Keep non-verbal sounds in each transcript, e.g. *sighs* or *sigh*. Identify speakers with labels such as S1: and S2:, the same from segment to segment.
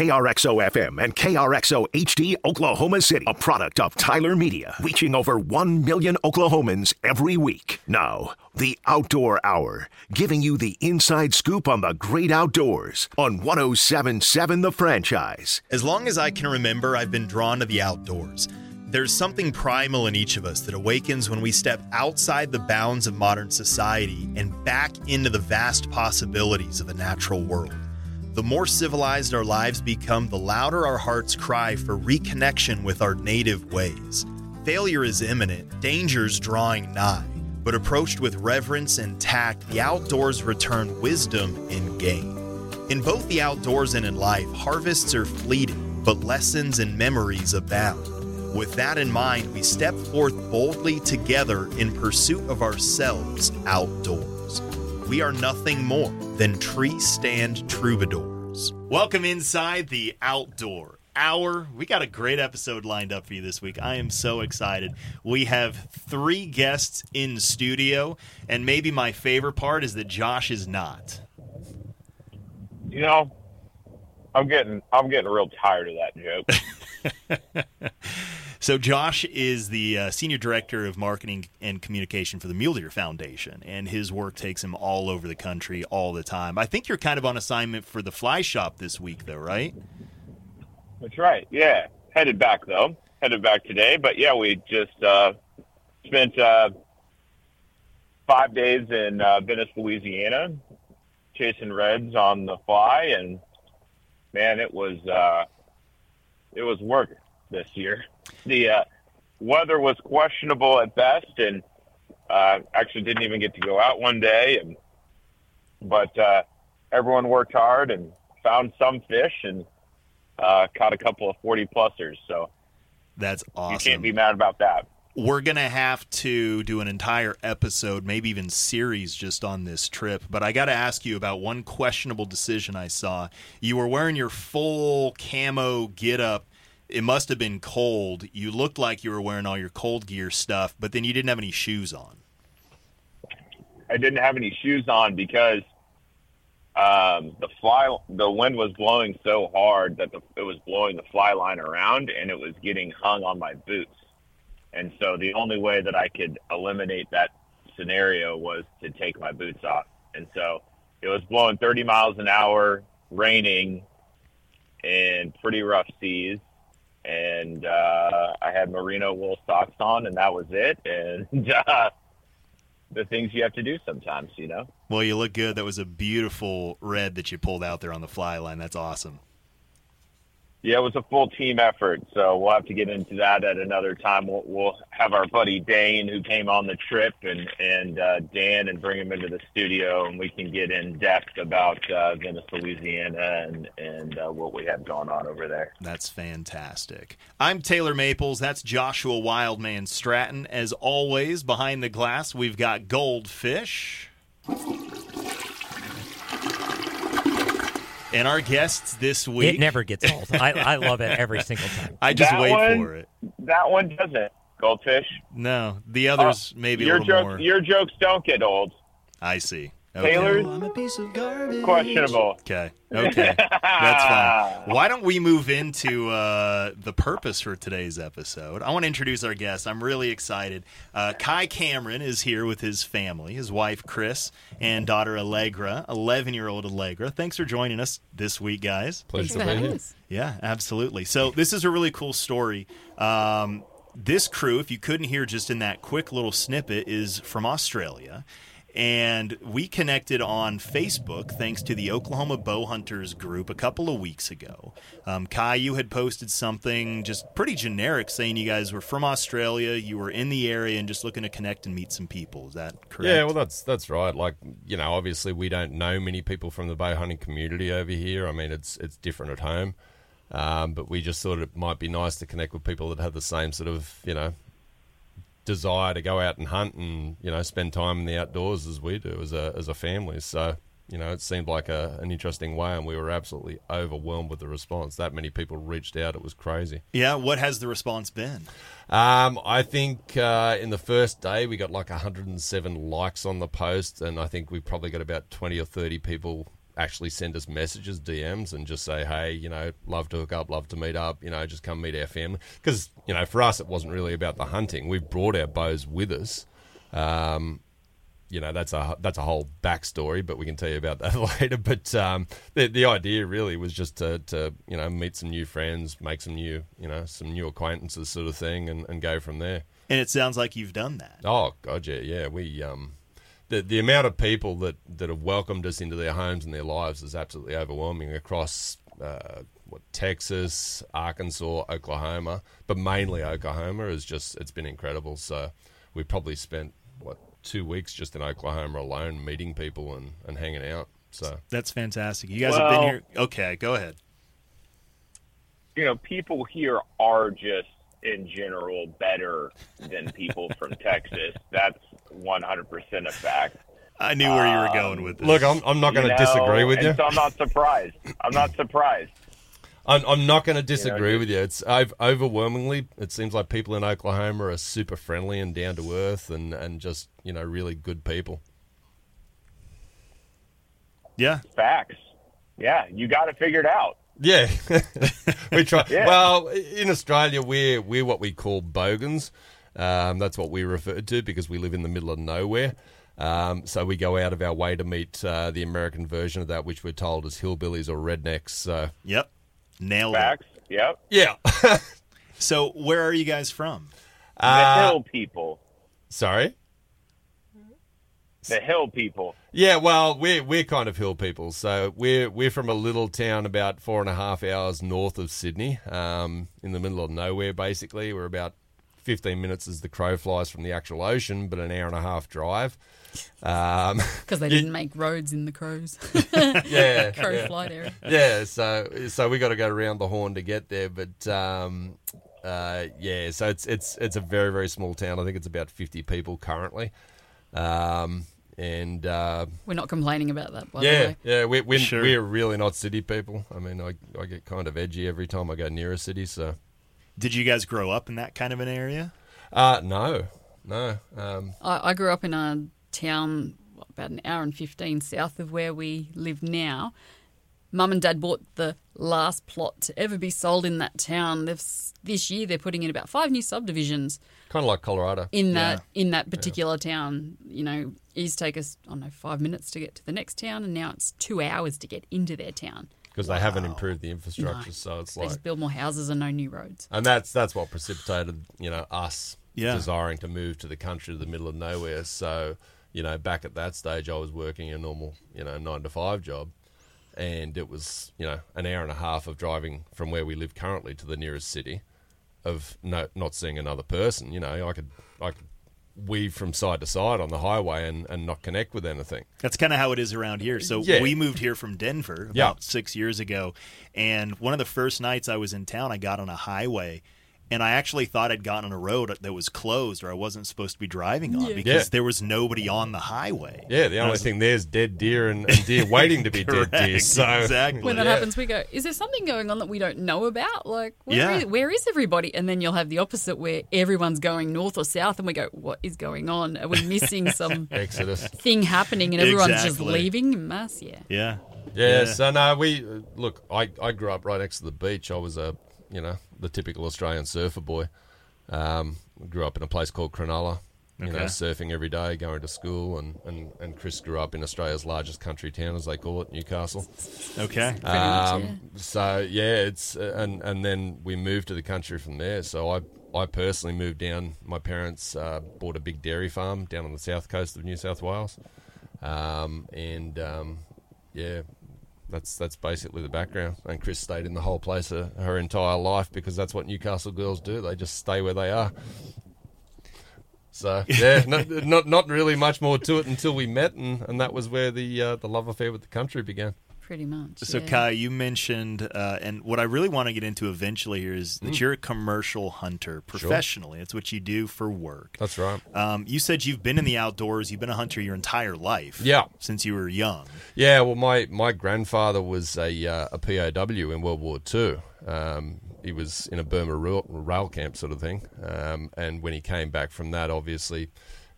S1: KRXO FM and KRXO HD Oklahoma City, a product of Tyler Media, reaching over 1 million Oklahomans every week. Now, the Outdoor Hour, giving you the inside scoop on the great outdoors on 1077 The Franchise.
S2: As long as I can remember, I've been drawn to the outdoors. There's something primal in each of us that awakens when we step outside the bounds of modern society and back into the vast possibilities of a natural world. The more civilized our lives become, the louder our hearts cry for reconnection with our native ways. Failure is imminent, danger's drawing nigh, but approached with reverence and tact, the outdoors return wisdom and gain. In both the outdoors and in life, harvests are fleeting, but lessons and memories abound. With that in mind, we step forth boldly together in pursuit of ourselves outdoors. We are nothing more than tree stand troubadours. Welcome inside the outdoor hour. We got a great episode lined up for you this week. I am so excited. We have three guests in studio, and maybe my favorite part is that Josh is not.
S3: You know, I'm getting I'm getting real tired of that joke. *laughs*
S2: So Josh is the uh, senior director of marketing and communication for the Mule Deer Foundation, and his work takes him all over the country all the time. I think you're kind of on assignment for the Fly Shop this week, though, right?
S3: That's right. Yeah, headed back though. Headed back today, but yeah, we just uh, spent uh, five days in uh, Venice, Louisiana, chasing reds on the fly, and man, it was uh, it was work this year. The uh, weather was questionable at best, and uh, actually didn't even get to go out one day. And but uh, everyone worked hard and found some fish and uh, caught a couple of forty plusers. So
S2: That's awesome.
S3: you can't be mad about that.
S2: We're going to have to do an entire episode, maybe even series just on this trip. But I got to ask you about one questionable decision I saw. You were wearing your full camo get up. It must have been cold. You looked like you were wearing all your cold gear stuff, but then you didn't have any shoes on.
S3: I didn't have any shoes on because um, the fly the wind was blowing so hard that the, it was blowing the fly line around and it was getting hung on my boots. And so the only way that I could eliminate that scenario was to take my boots off. And so it was blowing 30 miles an hour, raining, and pretty rough seas. And uh, I had merino wool socks on, and that was it. *laughs* And uh, the things you have to do sometimes, you know.
S2: Well, you look good. That was a beautiful red that you pulled out there on the fly line. That's awesome.
S3: Yeah, it was a full team effort, so we'll have to get into that at another time. We'll, we'll have our buddy Dane, who came on the trip, and and uh, Dan, and bring him into the studio, and we can get in depth about uh, Venice, Louisiana, and and uh, what we have going on over there.
S2: That's fantastic. I'm Taylor Maples. That's Joshua Wildman Stratton. As always, behind the glass, we've got Goldfish. And our guests this week.
S4: It never gets old. I, I *laughs* love it every single time.
S2: I just
S3: That
S2: wait
S3: one-
S2: for it.
S3: That one doesn't. Goldfish.
S2: No, the others uh, maybe a
S3: your
S2: little
S3: jokes,
S2: more.
S3: your jokes don't get old.
S2: I see. Okay.
S3: Taylor's questionable.
S2: Okay. Okay. That's fine. Why don't we move into uh, the purpose for today's episode? I want to introduce our guest. I'm really excited. Uh, Kai Cameron is here with his family, his wife Chris, and daughter Allegra, 11 year old Allegra. Thanks for joining us this week, guys.
S5: Pleasure to be here.
S2: Yeah, absolutely. So this is a really cool story. Um, this crew, if you couldn't hear just in that quick little snippet, is from Australia. And we connected on Facebook thanks to the Oklahoma Bow Hunters group a couple of weeks ago. Um, Kai, you had posted something just pretty generic saying you guys were from Australia, you were in the area, and just looking to connect and meet some people. Is that correct?
S5: Yeah, well, that's that's right. Like you know, obviously we don't know many people from the bow hunting community over here. I mean, it's it's different at home, um, but we just thought it might be nice to connect with people that have the same sort of you know desire to go out and hunt and you know spend time in the outdoors as we do as a as a family. So you know, it seemed like a, an interesting way, and we were absolutely overwhelmed with the response. That many people reached out; it was crazy.
S2: Yeah, what has the response been?
S5: Um, I think uh, in the first day we got like 107 likes on the post, and I think we probably got about 20 or 30 people actually send us messages, DMs, and just say, hey, you know, love to hook up, love to meet up, you know, just come meet our family. Because, you know, for us, it wasn't really about the hunting. We brought our bows with us. Um, you know that's a that's a whole backstory, but we can tell you about that *laughs* later. But um, the the idea really was just to, to you know meet some new friends, make some new you know some new acquaintances, sort of thing, and, and go from there.
S2: And it sounds like you've done that.
S5: Oh god, yeah, yeah. We um, the the amount of people that that have welcomed us into their homes and their lives is absolutely overwhelming across. Uh, what Texas, Arkansas, Oklahoma, but mainly Oklahoma is just it's been incredible. So we probably spent what two weeks just in Oklahoma alone, meeting people and, and hanging out. So
S2: That's fantastic. You guys have been here. Okay, go ahead.
S3: you know, people here are just in general better than people from *laughs* Texas. That's 100% a fact.
S2: I knew where you were going um, with this.
S5: look, I'm, I'm not going
S3: You
S5: to disagree with you.
S3: So I'm not surprised. I'm not surprised.
S5: I'm, I'm not going to disagree
S3: just-
S5: with you. It's ov- overwhelmingly. It seems like people in Oklahoma are super friendly and down to earth, and, and just you know really good people.
S2: yeah.
S3: Facts. Yeah, you got it figured out.
S5: Yeah, *laughs* we try.
S3: Yeah.
S5: Well, in Australia, we're we're what we call bogans. Um, that's what we refer to because we live in the middle of nowhere. Um, so we go out of our way to meet uh, the American version of that, which we're told is hillbillies or rednecks. So
S2: Yep. Nailed it.
S3: Facts. Yep.
S5: yeah. *laughs*
S2: So, where are you guys from?
S3: The
S5: Uh,
S3: hill people.
S5: sorry.
S3: The hill people.
S5: Yeah, well, we're we're kind of hill people. So we're we're from a little town about four and a half hours north of Sydney, um, in the middle of nowhere. Basically, we're about fifteen minutes as the crow flies from the actual ocean, but an hour and a half drive. Um, *laughs*
S6: because they didn't make roads in the crows *laughs* *laughs*
S5: yeah,
S6: crow
S5: yeah.
S6: flight area.
S5: yeah. So so we got to go around the horn to get there, but um, uh, yeah. So it's it's it's a very very small town. I think it's about fifty people currently, um, and. Uh,
S6: We're not complaining about that, by the
S5: Yeah,
S6: way.
S5: yeah, we're we're,
S2: Sure.
S5: we're really not city people. I mean, I I get kind of edgy every time I go near a city. So,
S2: Did you guys grow up in that kind of an area?
S5: uh, no, no, um,
S6: I, I grew up in a town what, about an hour and 15 south of where we live now. Mum and Dad bought the last plot to ever be sold in that town. They've, this year they're putting in about five new subdivisions
S5: kind of like Colorado.
S6: in that in that particular town. You know, it used to take us I don't know five minutes to get to the next town, and now it's two hours to get into their town.
S5: Because they haven't improved the infrastructure.
S6: No.
S5: So it's
S6: They
S5: like,
S6: just build more houses and no new roads.
S5: and that's that's what precipitated you know us
S2: Yeah.
S5: desiring to move to the country, to the middle of nowhere. So you know, back at that stage, I was working a normal you know nine to five job, and it was you know an hour and a half of driving from where we live currently to the nearest city, of no not seeing another person. You know, I could I could weave from side to side on the highway and, and not connect with anything.
S2: That's kind of how it is around here. So
S5: Yeah.
S2: we moved here from Denver about
S5: Yeah.
S2: six years ago, and one of the first nights I was in town, I got on a highway, and I actually thought I'd gotten on a road that was closed or I wasn't supposed to be driving on because
S5: Yeah.
S2: there was nobody on the highway.
S5: Yeah, the only
S2: was-
S5: thing there's dead deer and, and deer *laughs* waiting to be dead deer. So
S2: exactly.
S6: When that
S5: Yeah.
S6: happens, we go, is there something going on that we don't know about? Like, where,
S2: Yeah.
S6: is, where is everybody? And then you'll have the opposite where everyone's going north or south, and we go, what is going on? Are we missing *laughs* some
S5: Exodus.
S6: thing happening and everyone's just leaving en masse? Yeah.
S2: Yeah.
S5: Yeah,
S2: Yeah.
S5: so no, we uh, look. I, I grew up right next to the beach. I was a you know the typical Australian surfer boy. Um, grew up in a place called Cronulla. You know, surfing every day, going to school, and, and, and Chris grew up in Australia's largest country town, as they call it, Newcastle.
S2: Okay.
S6: Pretty much,
S5: Um, So yeah, it's uh, and and then we moved to the country from there. So I I personally moved down. My parents uh, bought a big dairy farm down on the south coast of New South Wales, um, and um, yeah, that's that's basically the background. And Chris stayed in the whole place her, her entire life because that's what Newcastle girls do. They just stay where they are. So *laughs* yeah, not, not not really much more to it until we met, and, and that was where the uh, the love affair with the country began.
S6: Pretty much.
S2: So,
S6: yeah.
S2: Kai, you mentioned, uh, and what I really want to get into eventually here is
S5: Mm.
S2: that you're a commercial hunter professionally. It's what you do for work.
S5: That's right.
S2: Um, you said you've been in the outdoors. You've been a hunter your entire life.
S5: Yeah.
S2: Since you were young.
S5: Yeah, well, my, my grandfather was a uh, a POW in World War Two. Um, he was in a Burma rail, rail camp sort of thing, um, and when he came back from that, obviously,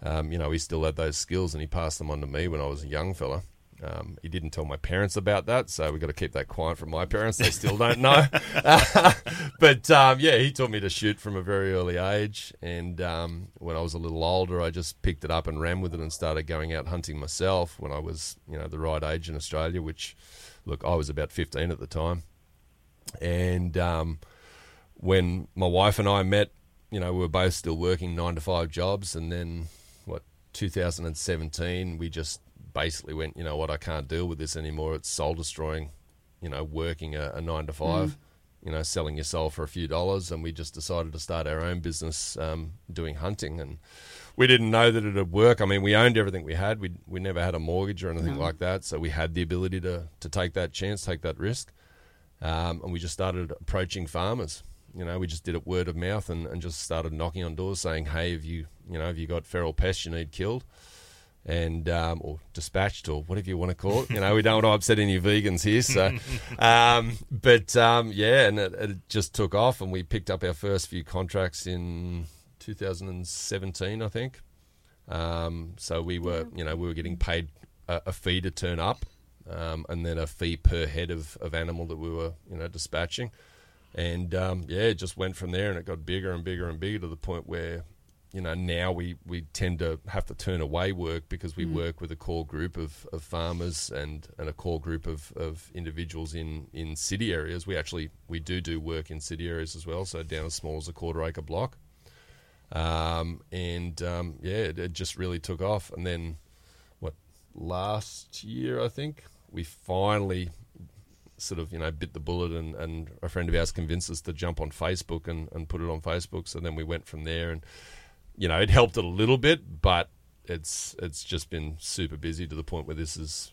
S5: um, you know, he still had those skills, and he passed them on to me when I was a young fella. Um, he didn't tell my parents about that, so we got to keep that quiet from my parents. They still don't know. *laughs* *laughs* but um, yeah, he taught me to shoot from a very early age, and um, when I was a little older, I just picked it up and ran with it and started going out hunting myself when I was, you know, the right age in Australia. Which, look, I was about fifteen at the time, and um, when my wife and I met, you know, we were both still working nine to five jobs, and then what 2017, we just basically went, you know what, I can't deal with this anymore. It's soul destroying, you know, working a, a nine to five, mm. you know, selling your soul for a few dollars, and we just decided to start our own business um, doing hunting and. We didn't know that it'd work. I mean, we owned everything we had. We we never had a mortgage or anything no. like that, so we had the ability to to take that chance, take that risk, um, and we just started approaching farmers you know, we just did it word of mouth and, and just started knocking on doors saying, hey, have you, you know, have you got feral pests you need killed? And um, or dispatched or whatever you want to call it. You know, we don't want to upset any vegans here. So, *laughs* um, but um, yeah, and it, it, just took off, and we picked up our first few contracts in 2017, I think. Um, so we were, you know, we were getting paid a, a fee to turn up, um, and then a fee per head of, of animal that we were, you know, dispatching and um, yeah, it just went from there, and it got bigger and bigger and bigger to the point where you know now we, we tend to have to turn away work because we mm. work with a core group of, of farmers and, and a core group of, of individuals in, in city areas. We actually we do do work in city areas as well, so down as small as a quarter acre block. Um, and um, yeah, it, it, just really took off. And then what last year I think we finally sort of you know bit the bullet and, and a friend of ours convinced us to jump on Facebook and, and put it on Facebook so then we went from there and you know it helped it a little bit but it's it's just been super busy to the point where this is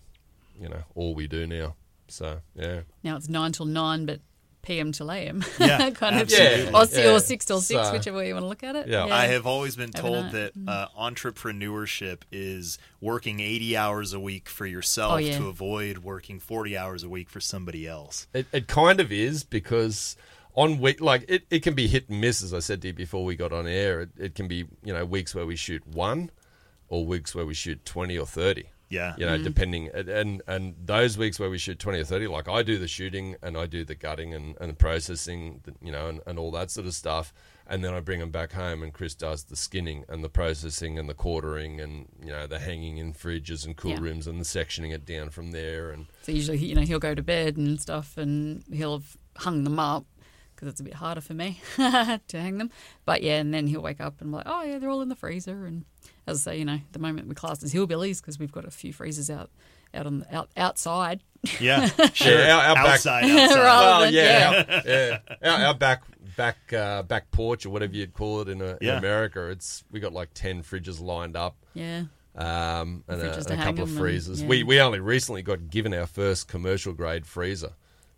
S5: you know all we do now so yeah
S6: now it's nine till nine but PM till AM.
S2: Yeah, *laughs*
S6: kind
S2: of. Yeah, or,
S6: yeah. or six till six, so, whichever way you want to look at it.
S2: Yeah. yeah. I have always been told that mm. uh, entrepreneurship is working 80 hours a week for yourself oh, yeah. to avoid working 40 hours a week for somebody else.
S5: It, it kind of is because on week like it, it can be hit and miss as I said to you before we got on air. It, it can be you know weeks where we shoot one, or weeks where we shoot 20 or 30.
S2: Yeah.
S5: You know, mm. depending and and those weeks where we shoot twenty or thirty, like I do the shooting and I do the gutting and, and the processing, you know, and, and all that sort of stuff. And then I bring them back home and Chris does the skinning and the processing and the quartering and, you know, the hanging in fridges and cool yeah. rooms and the sectioning it down from there and
S6: So usually you know, he'll go to bed and stuff and he'll have hung them up because it's a bit harder for me *laughs* to hang them. But yeah, and then he'll wake up and be like, oh yeah, they're all in the freezer. And as I say, you know, the moment we class as hillbillies because we've got a few freezers out out on the, out outside.
S2: Yeah, *laughs* sure.
S5: Yeah, our, our
S2: outside, back, outside. *laughs* well,
S5: than, yeah, yeah. Our, yeah. Our, our, back back uh, back porch or whatever you'd call it in, a, yeah. in America. It's we got like ten fridges lined up.
S6: Yeah.
S5: Um, and, a, and a couple of freezers. And, yeah. We we only recently got given our first commercial grade freezer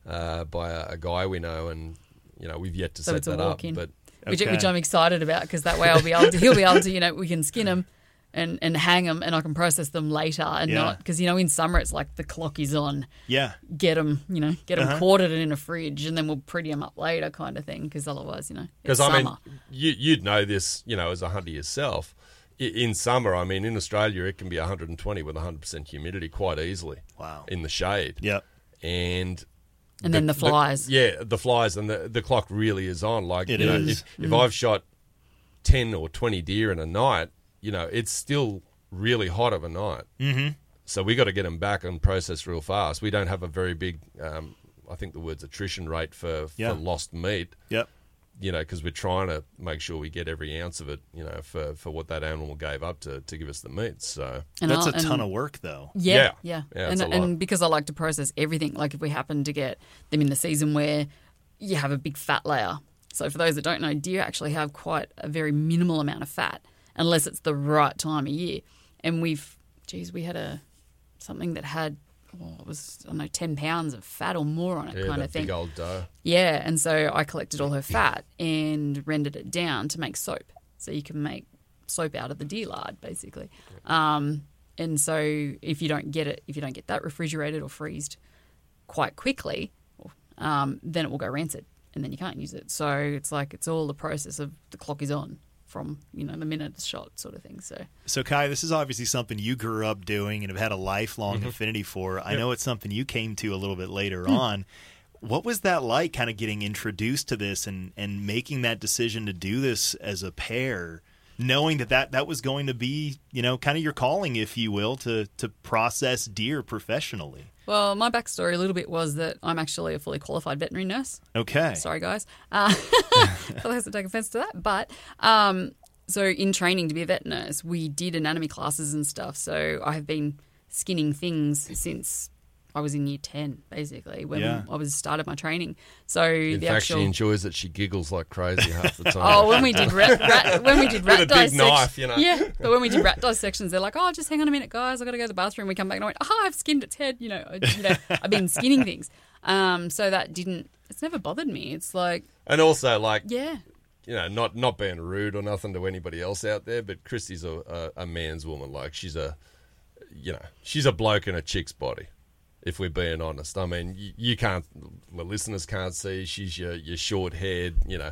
S5: uh, by a, a, guy we know, and you know we've yet to so set that up. But
S6: okay. which, which I'm excited about because that way I'll be able to he'll be able to you know we can skin them and and hang them and I can process them later and yeah. not because you know in summer it's like the clock is on.
S2: Yeah.
S6: Get them, you know, get them uh-huh. quartered and in a fridge and then we'll pretty them up later kind of thing because otherwise, you know, because I
S5: summer. mean, you you'd know this, you know, as a hunter yourself. In summer, I mean, in Australia, it can be 120 with 100% humidity quite easily.
S2: Wow.
S5: In the shade.
S2: Yep.
S5: And
S6: and the, then the flies.
S5: The, yeah, the flies, and the the clock really is on. Like
S2: it
S5: you
S2: is.
S5: know, if, mm. if I've shot ten or twenty deer in a night, you know, it's still really hot of a night.
S2: Mm-hmm.
S5: So we got to get them back and process real fast. We don't have a very big, um, I think the word's attrition rate for, for lost meat.
S2: Yep.
S5: You know, because we're trying to make sure we get every ounce of it. You know, for, for what that animal gave up to, to give us the meat. So
S2: and that's I'll, a ton of work, though.
S6: Yeah, yeah, yeah. yeah and, and because I like to process everything. Like if we happen to get them in the season where you have a big fat layer. So for those that don't know, deer actually have quite a very minimal amount of fat unless it's the right time of year. And we've, geez, we had a something that had well, it was I don't know ten pounds of fat or more on it,
S5: yeah,
S6: kind of thing.
S5: Big old dough.
S6: Yeah, and so I collected all her fat and rendered it down to make soap. So you can make soap out of the deer lard, basically. Um, and so if you don't get it, if you don't get that refrigerated or freezed quite quickly, um, then it will go rancid, and then you can't use it. So it's like it's all the process of the clock is on from you know the minute it's shot, sort of thing. So
S2: So, Kai, this is obviously something you grew up doing and have had a lifelong
S5: Mm-hmm.
S2: affinity for. I know it's something you came to a little bit later
S5: Hmm.
S2: on. What was that like, kind of getting introduced to this and, and making that decision to do this as a pair, knowing that, that that was going to be, you know, kind of your calling, if you will, to, to process deer professionally?
S6: Well, my backstory a little bit was that I'm actually a fully qualified veterinary nurse.
S2: Okay.
S6: Sorry, guys. Uh, *laughs* for those that take offense to that. But um, so in training to be a vet nurse, we did anatomy classes and stuff. So I have been skinning things since I was in year 10, basically, when
S2: Yeah.
S6: I was started my training. So
S5: In
S6: the
S5: fact,
S6: actual.
S5: she enjoys it. She giggles like crazy half the *laughs* time.
S6: Oh, when we did rat, rat when we did rat *laughs*
S5: With a big
S6: dissection,
S5: knife, you know.
S6: Yeah, but when we did rat dissections, they're like, "Oh, just hang on a minute, guys. I got to go to the bathroom." We come back and I went, "Oh, I've skinned its head." You know, I- you know, I've been skinning things. Um, so that didn't. It's never bothered me. It's like,
S5: and also, like,
S6: yeah,
S5: you know, not not being rude or nothing to anybody else out there, but Christy's a, a, a man's woman. Like, she's a, you know, she's a bloke in a chick's body. If we're being honest, I mean, you, you can't, the listeners can't see. She's your your short haired, you know,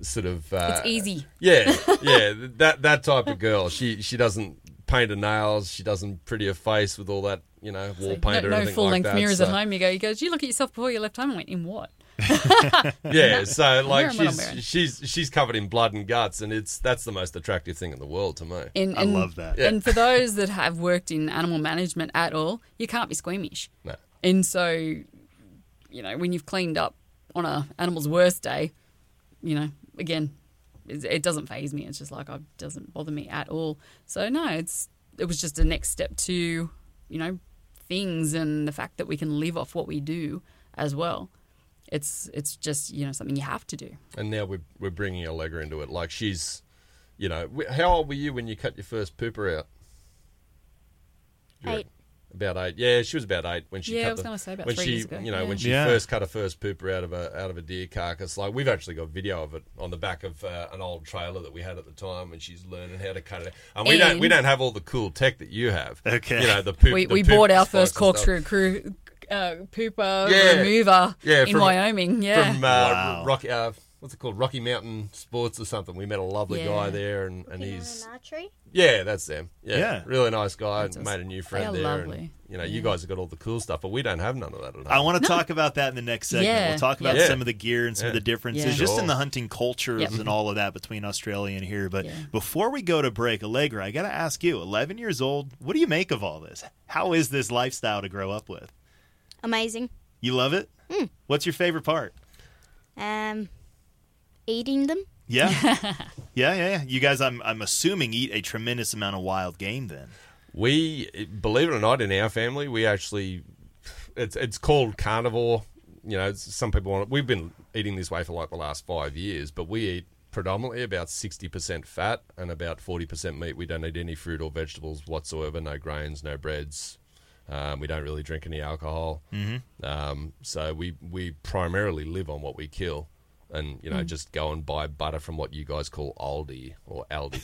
S5: sort of. Uh,
S6: it's easy.
S5: Yeah, *laughs* yeah, that that type of girl. She she doesn't paint her nails. She doesn't pretty her face with all that, you know, wall paint
S6: no
S5: or
S6: no
S5: anything
S6: full
S5: like
S6: length
S5: that.
S6: mirrors
S5: so-
S6: at home. You go, you go. Did you look at yourself before you left home? I went, in what? *laughs*
S5: Yeah, so like she's she's she's covered in blood and guts, and it's that's the most attractive thing in the world to me.
S6: And,
S2: I
S6: and-
S2: love that.
S5: Yeah.
S6: And for those that have worked in animal management at all, you can't be squeamish.
S5: No.
S6: And so, you know, when you've cleaned up on a animal's worst day, you know, again, it, it doesn't phase me. It's just like oh, it doesn't bother me at all. So no, it's it was just a next step to, you know, things and the fact that we can live off what we do as well. It's it's just you know something you have to do.
S5: And now we're we're bringing Allegra into it. Like she's, you know, how old were you when you cut your first pooper out? You were
S7: Eight.
S5: About eight. Yeah, she was about eight when she
S6: Yeah,
S5: cut
S6: I was gonna say about
S5: when
S6: three
S5: she,
S6: years ago,
S5: You know,
S6: yeah.
S5: when she
S2: Yeah.
S5: first cut her first pooper out of a out of a deer carcass. Like we've actually got video of it on the back of uh, an old trailer that we had at the time and she's learning how to cut it. And we don't we don't have all the cool tech that you have.
S2: Okay.
S5: You know the poop.
S6: we
S5: the
S6: we
S5: poop
S6: bought our first corkscrew crew uh, pooper
S5: Yeah.
S6: remover
S5: Yeah,
S6: in
S5: from-
S6: Wyoming. Yeah,
S5: from uh,
S2: Wow.
S5: Rocky. Uh, what's it called? Rocky Mountain Sports or something. We met a lovely
S6: Yeah.
S5: guy there, and, and
S7: Looking
S5: he's
S7: at
S5: yeah, that's them. Yeah,
S2: Yeah.
S5: really nice guy.
S6: That's
S5: Made a new friend
S6: They are
S5: there. And,
S6: lovely.
S5: you know, you guys have got all the cool stuff, but we don't have none of that at home.
S2: I want to talk about that in the next segment.
S6: Yeah,
S2: We'll talk about
S5: yeah.
S2: some of the gear and some of the differences
S6: Yeah.
S2: just in the hunting cultures
S6: Yep.
S2: and all of that between Australia and here. But
S6: Yeah.
S2: before we go to break, Allegra, I got to ask you 11 years old, what do you make of all this? How is this lifestyle to grow up with?
S7: Amazing.
S2: You love it? What's your favorite part?
S7: Um, eating them.
S2: Yeah. *laughs* yeah, yeah, yeah. You guys, I'm, I'm assuming, eat a tremendous amount of wild game then.
S5: We, believe it or not, in our family, we actually, it's it's called carnivore. You know, some people want. It. We've been eating this way for like the last five years, but we eat predominantly about sixty percent fat and about forty percent meat. We don't eat any fruit or vegetables whatsoever. No grains, no breads. Um, we don't really drink any alcohol. Mm-hmm. Um, so we we primarily live on what we kill. And you know, just go and buy butter from what you guys call Aldi or Aldi.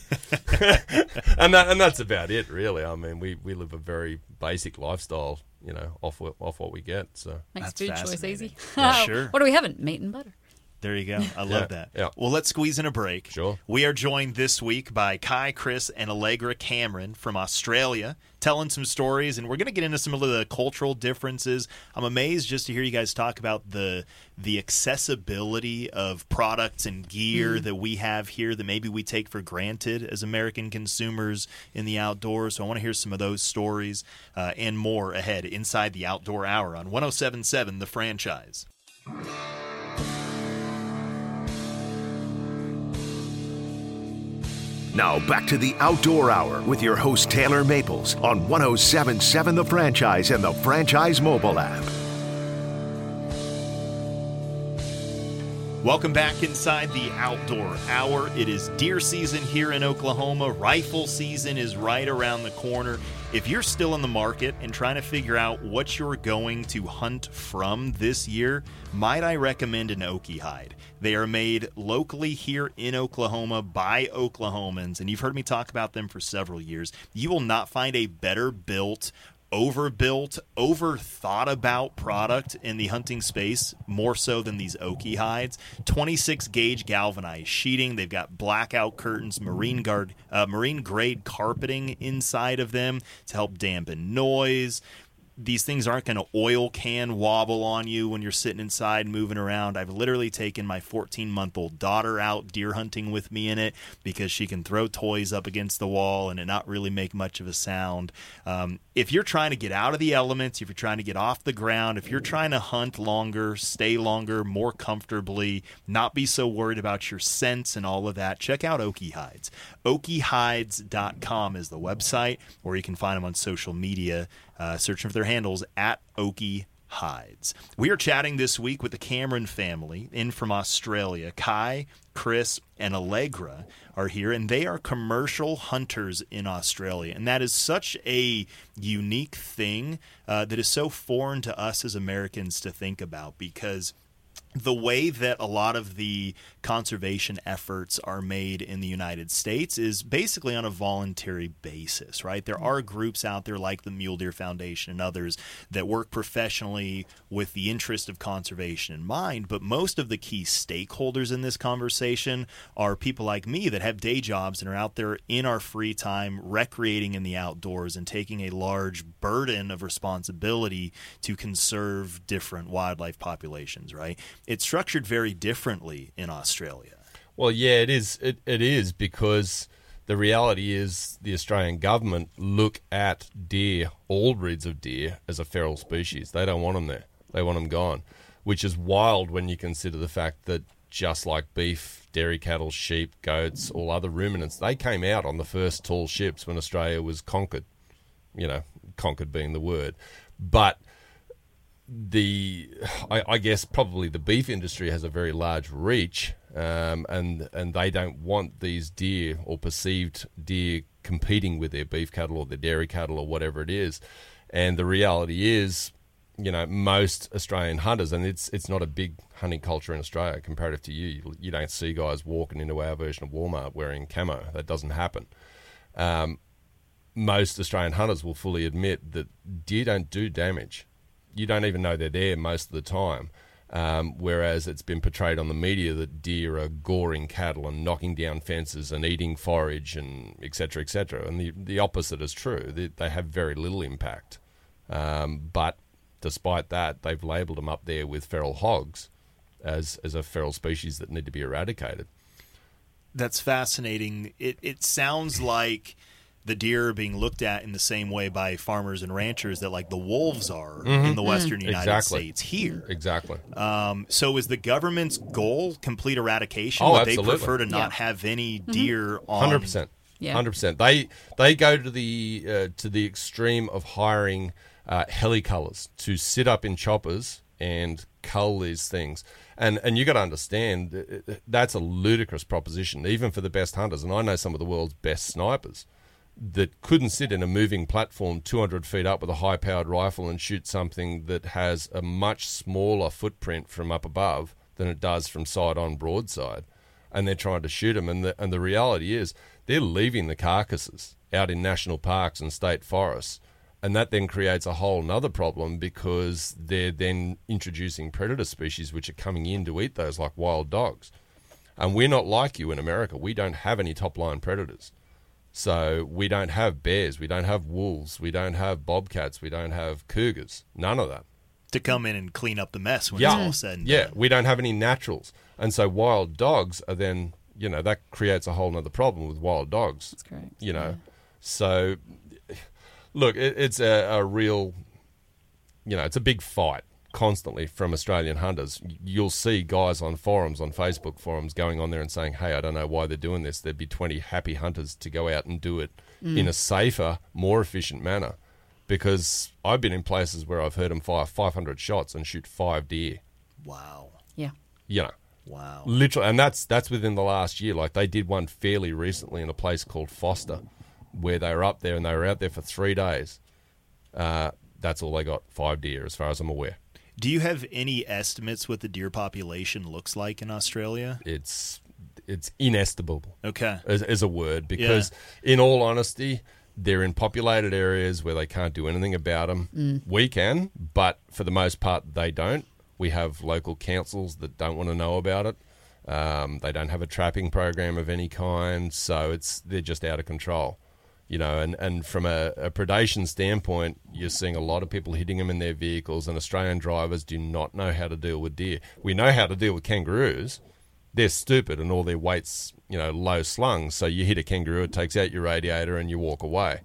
S5: *laughs* *laughs* and that, and that's about it, really. I mean, we, we live a very basic lifestyle, you know, off what- off what we get. So
S6: makes
S2: That's
S6: food choice easy. *laughs*
S2: Yeah, sure.
S6: What do we haven't? Meat and butter.
S2: There you go. I love that.
S5: yeah.
S2: Well, let's squeeze in a break.
S5: Sure.
S2: We are joined this week by Kai, Chris, and Allegra Cameron from Australia, telling some stories, and we're going to get into some of the cultural differences. I'm amazed just to hear you guys talk about the the accessibility of products and gear that we have here that maybe we take for granted as American consumers in the outdoors. So I want to hear some of those stories uh, and more ahead inside the Outdoor Hour on 1077 The Franchise.
S1: Now back to the Outdoor Hour with your host Taylor Maples on 1077 The Franchise and the Franchise mobile app.
S2: Welcome back inside the outdoor hour. It is deer season here in Oklahoma. Rifle season is right around the corner. If you're still in the market and trying to figure out what you're going to hunt from this year, might I recommend an Okie hide? They are made locally here in Oklahoma by Oklahomans, and you've heard me talk about them for several years. You will not find a better built overbuilt, overthought about product in the hunting space more so than these Oki hides. 26 gauge galvanized sheeting. They've got blackout curtains, marine guard, uh, marine grade carpeting inside of them to help dampen noise these things aren't going to oil can wobble on you when you're sitting inside moving around. I've literally taken my 14 month old daughter out deer hunting with me in it because she can throw toys up against the wall and it not really make much of a sound. Um, if you're trying to get out of the elements, if you're trying to get off the ground, if you're trying to hunt longer, stay longer, more comfortably, not be so worried about your scents and all of that, check out Oki Hides. OkiHides.com is the website, or you can find them on social media uh, searching for their handles at Oki Hides. We are chatting this week with the Cameron family in from Australia. Kai, Chris, and Allegra are here, and they are commercial hunters in Australia. And that is such a unique thing uh, that is so foreign to us as Americans to think about because the way that a lot of the conservation efforts are made in the United States is basically on a voluntary basis, right? There are groups out there like the Mule Deer Foundation and others that work professionally with the interest of conservation in mind, but most of the key stakeholders in this conversation are people like me that have day jobs and are out there in our free time recreating in the outdoors and taking a large burden of responsibility to conserve different wildlife populations, right? It's structured very differently in Australia.
S5: Well, yeah, it is. It, it is because the reality is the Australian government look at deer, all breeds of deer, as a feral species. They don't want them there. They want them gone, which is wild when you consider the fact that just like beef, dairy cattle, sheep, goats, all other ruminants, they came out on the first tall ships when Australia was conquered. You know, conquered being the word, but the *sighs* I, I, guess probably the beef industry has a very large reach, um, and and they don't want these deer or perceived deer competing with their beef cattle or their dairy cattle or whatever it is. And the reality is, you know, most Australian hunters, and it's it's not a big hunting culture in Australia comparative to you. You, don't see guys walking into our version of Walmart wearing camo. That doesn't happen. Um, most Australian hunters will fully admit that deer don't do damage you don't even know they're there most of the time. Um, whereas it's been portrayed on the media that deer are goring cattle and knocking down fences and eating forage and etc. etc. And the the opposite is true. They, they have very little impact. Um, but despite that, they've labelled them up there with feral hogs as as a feral species that need to be eradicated.
S2: That's fascinating. It it sounds like the deer are being looked at in the same way by farmers and ranchers that like the wolves are mm-hmm. in the western United
S5: exactly.
S2: States here.
S5: Exactly.
S2: Um, so is the government's goal complete eradication?
S5: Oh,
S2: Would
S5: absolutely.
S2: they prefer to not
S6: Yeah.
S2: have any deer on?
S5: Hundred percent.
S6: Yeah.
S5: Hundred percent. They they go to the uh, to the extreme of hiring uh, helicullers to sit up in choppers and cull these things. And and you got to understand uh, uh, that's a ludicrous proposition, even for the best hunters. And I know some of the world's best snipers that couldn't sit in a moving platform 200 feet up with a high powered rifle and shoot something that has a much smaller footprint from up above than it does from side on broadside. And they're trying to shoot them. And the, and the reality is, they're leaving the carcasses out in national parks and state forests. And that then creates a whole nother problem because they're then introducing predator species which are coming in to eat those, like wild dogs. And we're not like you in America. We don't have any top line predators. So we don't have bears, we don't have wolves, we don't have bobcats, we don't have cougars. None of that.
S2: to come in and clean up the mess when
S5: Yeah.
S2: it's all said and
S5: Yeah,
S2: done.
S5: we don't have any naturals. And so wild dogs are then, you know, that creates a whole other problem with wild dogs.
S6: That's correct.
S5: You know, so look, it, it's a, a real, you know, it's a big fight constantly from Australian hunters. You'll see guys on forums, on Facebook forums, going on there and saying, hey, I don't know why they're doing this. There'd be 20 happy hunters to go out and do it in a safer, more efficient manner. Because I've been in places where I've heard them fire 500 shots and shoot five deer.
S2: Wow.
S6: Yeah.
S5: You know,
S2: Wow.
S5: literally, and that's that's within the last year. Like they did one fairly recently in a place called Foster, where they were up there and they were out there for three days. Uh, that's all they got, five deer, as far as I'm aware.
S2: Do you have any estimates what the deer population looks like in Australia?
S5: It's it's inestimable
S2: Okay.
S5: as, as a word because, in all honesty, they're in populated areas where they can't do anything about them. We can, but for the most part, they don't. We have local councils that don't want to know about it. Um, they don't have a trapping program of any kind, so it's they're just out of control. You know, and, and from a, a predation standpoint, you're seeing a lot of people hitting them in their vehicles, and Australian drivers do not know how to deal with deer. We know how to deal with kangaroos. They're stupid and all their weight's, you know, low slung. So you hit a kangaroo, it takes out your radiator and you walk away.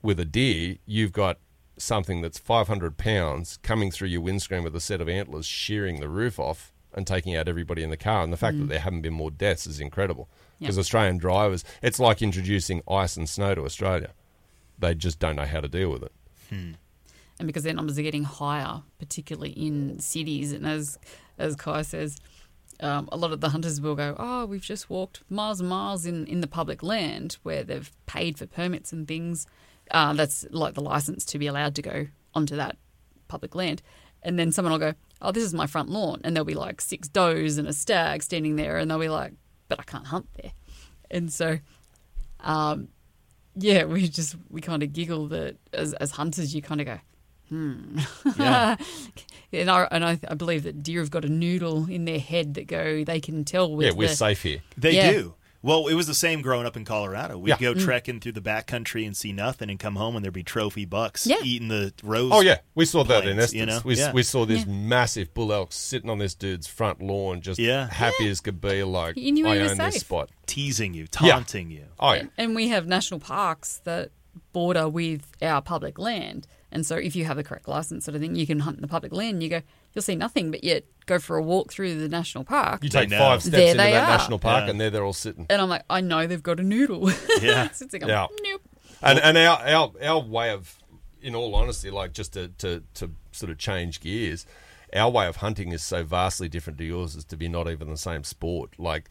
S5: With a deer, you've got something that's 500 pounds coming through your windscreen with a set of antlers shearing the roof off and taking out everybody in the car. And the fact that mm. there haven't been more deaths is incredible. Because
S6: Yep.
S5: Australian drivers, it's like introducing ice and snow to Australia. They just don't know how to deal with it.
S6: and because their numbers are getting higher, particularly in cities. And as as Kai says, um, a lot of the hunters will go, "Oh, we've just walked miles and miles in in the public land where they've paid for permits and things. Uh, that's like the license to be allowed to go onto that public land." And then someone will go, "Oh, this is my front lawn," and there'll be like six does and a stag standing there, and they'll be like, "But I can't hunt there." And so um, yeah, we just we kind of giggle that as as hunters, you kind of go, hmm.
S2: Yeah. *laughs*
S6: and I and I, I believe that deer have got a noodle in their head that go they can tell with
S5: yeah, we're
S6: the,
S5: safe here.
S2: They
S6: Yeah.
S2: do. Well, it was the same growing up in Colorado. We'd
S5: Yeah.
S2: go mm. trekking through the backcountry and see nothing, and come home and there'd be trophy bucks
S6: Yeah.
S2: eating the rose.
S5: Oh yeah, we saw that in
S2: plains,
S5: Estes.
S2: you know?
S5: we,
S2: Yeah.
S5: we saw this
S6: Yeah.
S5: massive bull elk sitting on this dude's front lawn, just
S2: Yeah.
S5: happy as could be. Like
S6: You knew
S5: I
S6: he was
S5: own this
S6: safe.
S5: spot.
S2: teasing you, taunting you.
S5: Oh yeah,
S6: and we have national parks that border with our public land. And so, if you have the correct license, sort of thing, you can hunt in the public land. You go, you'll see nothing, but yet go for a walk through the national park.
S5: you take five steps
S6: There
S5: into
S6: they
S5: that
S6: are.
S5: national park,
S2: Yeah.
S5: and there they're all sitting.
S6: and I'm like, I know they've got a noodle. *laughs*
S2: Yeah.
S6: It's like,
S5: Yeah.
S6: nope.
S5: And and our, our our way of, in all honesty, like just to, to to sort of change gears, our way of hunting is so vastly different to yours as to be not even the same sport. Like.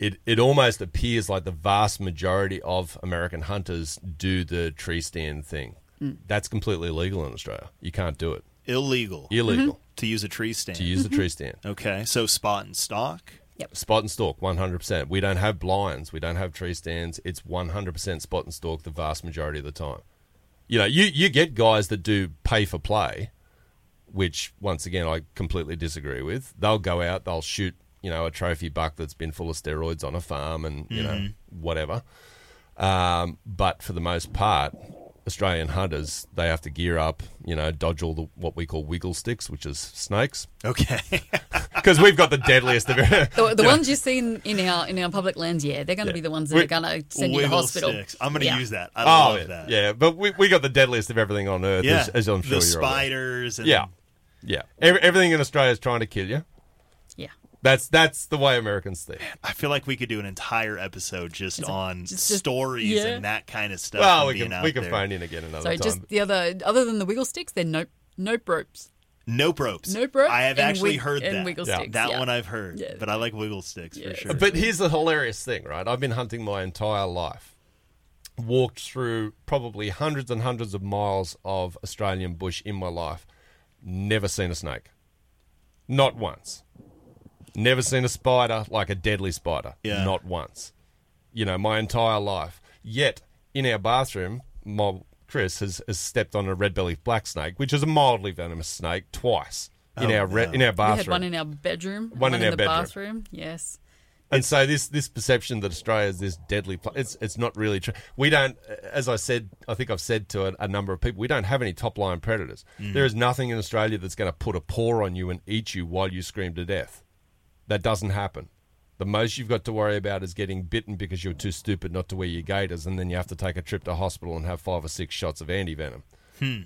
S5: It, it almost appears like the vast majority of American hunters do the tree stand thing. Hmm. That's completely illegal in Australia. You can't do it.
S2: Illegal
S5: Illegal mm-hmm.
S2: to use a tree stand.
S5: to use a tree mm-hmm. stand.
S2: Okay, so spot and stalk. Yep.
S5: Spot and stalk, 100%. We don't have blinds. We don't have tree stands. It's 100% spot and stalk the vast majority of the time. You know, you, you get guys that do pay for play, which, once again, I completely disagree with. They'll go out, they'll shoot, you know, a trophy buck that's been full of steroids on a farm and, you know, whatever. Um, but for the most part, Australian hunters, they have to gear up, you know, dodge all the what we call wiggle sticks, which is snakes.
S2: Okay, *laughs*
S5: Because we've got the deadliest of
S6: The, the *laughs* ones you see in, in our in our public lands, yeah, they're going to be the ones that
S5: We-
S6: are going to send you to hospital.
S2: sticks. I'm going to
S6: Yeah.
S2: use that. I
S5: Oh,
S2: love
S5: yeah,
S2: that.
S5: yeah, but we, we got the deadliest of everything on earth,
S2: yeah.
S5: as, as I'm sure
S2: the
S5: you're aware.
S2: spiders. And
S5: Yeah, yeah. Every, everything in Australia is trying to kill you.
S6: Yeah.
S5: That's that's the way Americans think.
S2: I feel like we could do an entire episode just
S6: It's a-
S2: on
S6: just- just-
S2: stories
S6: yeah.
S2: and that kind of stuff.
S5: Well, we can
S2: out
S5: we can
S2: there.
S5: phone in again another time.
S6: So
S5: time.
S6: just the other other than the wiggle sticks, they're nope nope ropes.
S2: Nope ropes.
S6: Nope ropes
S2: I have
S6: and
S2: actually
S6: wig-
S2: heard
S6: and
S2: that.
S6: wiggle
S5: Yeah.
S6: sticks.
S2: That
S6: yeah.
S2: one I've heard,
S6: Yeah.
S2: but I like wiggle sticks
S6: Yeah.
S2: for sure.
S5: But here's the hilarious thing, right? I've been hunting my entire life. Walked through probably hundreds and hundreds of miles of Australian bush in my life. Never seen a snake. Not once. Never seen a spider like a deadly spider.
S2: Yeah.
S5: Not once. You know, my entire life. Yet, in our bathroom, my Chris has, has stepped on a red bellied black snake, which is a mildly venomous snake, twice in
S2: Oh,
S5: our re-
S2: no.
S5: in our
S6: we
S5: bathroom.
S6: had one in our bedroom,
S5: One in
S6: in,
S5: our
S6: the
S5: bedroom.
S6: bathroom. Yes.
S5: And so this this perception that Australia is this deadly place, it's it's not really true. We don't, as I said, I think I've said to a, a number of people, we don't have any top line predators. Mm. There is nothing in Australia that's going to put a paw on you and eat you while you scream to death. That doesn't happen. The most you've got to worry about is getting bitten because you're too stupid not to wear your gaiters, and then you have to take a trip to hospital and have five or six shots of antivenom. Hmm.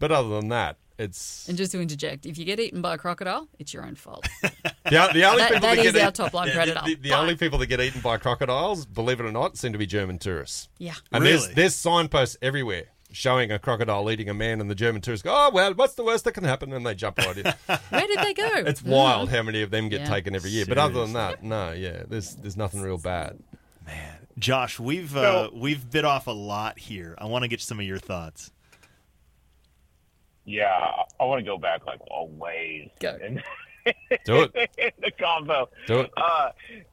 S5: But other than that, it's
S6: And just to interject, if you get eaten by a crocodile, it's your own fault. *laughs*
S5: the, the only
S6: That-
S5: people
S6: that
S5: that
S6: is
S5: get
S6: our
S5: eat-
S6: top-line
S5: yeah,
S6: predator.
S5: The, the
S6: But-
S5: only people that get eaten by crocodiles, believe it or not, seem to be German tourists.
S6: Yeah.
S5: And there's there's signposts everywhere showing a crocodile eating a man, and the German tourists go, "Oh well, what's the worst that can happen?" And they jump right in. *laughs*
S6: Where did they go? *laughs*
S5: it's wild how many of them get
S6: Yeah.
S5: taken every year. But other than that, no, yeah, there's there's nothing real bad. Man.
S2: Josh, we've uh, we've bit off a lot here. I want to get some of your thoughts.
S3: Yeah, I want to go back like a ways
S6: Go. *laughs*
S3: in,
S5: Do it,
S3: in the combo.
S5: do it.
S3: Uh,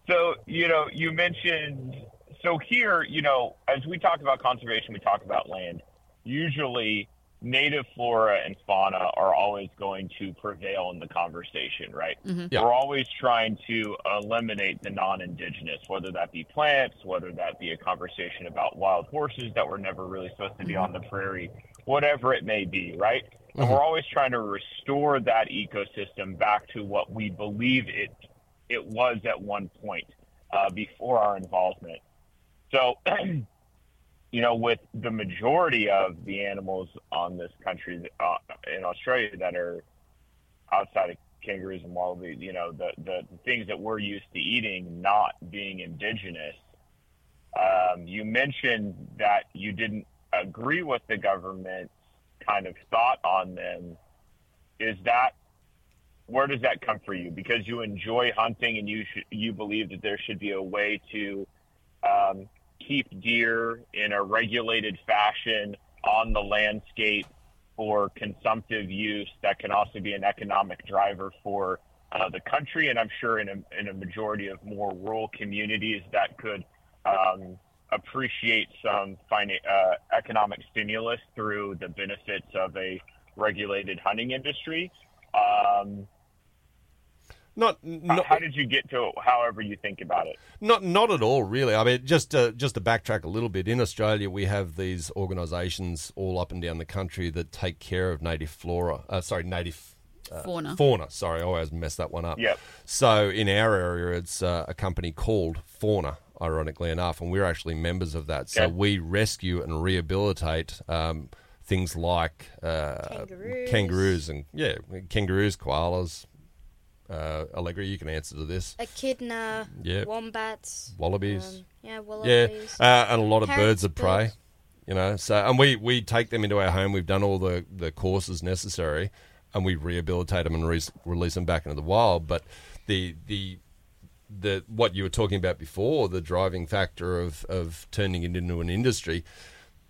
S3: so you know, you mentioned so here, you know, as we talk about conservation, we talk about land. Usually, native flora and fauna are always going to prevail in the conversation, right? Mm-hmm.
S5: Yeah.
S3: We're always trying to eliminate the non-indigenous, whether that be plants, whether that be a conversation about wild horses that were never really supposed to be mm-hmm. on the prairie, whatever it may be, right? And mm-hmm. we're always trying to restore that ecosystem back to what we believe it it was at one point uh, before our involvement. So, *clears throat* you know, with the majority of the animals on this country uh, in Australia that are outside of kangaroos and wallabies, you know, the, the, the things that we're used to eating not being indigenous. Um, you mentioned that you didn't agree with the government's kind of thought on them. Is that where does that come for you? Because you enjoy hunting and you sh- you believe that there should be a way to um, keep deer in a regulated fashion on the landscape for consumptive use that can also be an economic driver for uh, the country and I'm sure in a, in a majority of more rural communities that could um, appreciate some fina- uh, economic stimulus through the benefits of a regulated hunting industry. Um,
S5: Not,
S3: how-
S5: not
S3: how did you get to it, however you think about it?
S5: Not, not at all, really. I mean, just to, just to backtrack a little bit, in Australia we have these organisations all up and down the country that take care of native flora. Uh, sorry, native
S6: Fauna.
S5: fauna. Sorry, I always mess that one up.
S3: Yep.
S5: So in our area, it's uh, a company called Fauna, ironically enough, and we're actually members of that. So
S3: Okay.
S5: we rescue and rehabilitate um, things like uh,
S7: Kangaroos.
S5: kangaroos and yeah, kangaroos, koalas. Uh, Allegra, you can answer to this.
S7: Echidna,
S5: Yeah.
S7: wombats,
S5: Wallabies.
S7: um, yeah,
S5: Yeah,
S7: wallabies.
S5: uh, and a lot of
S7: Parrots,
S5: birds of prey.
S7: birds.
S5: You know, so and we we take them into our home. We've done all the the courses necessary, and we rehabilitate them and re- release them back into the wild. But the the the what you were talking about before, the driving factor of of turning it into an industry.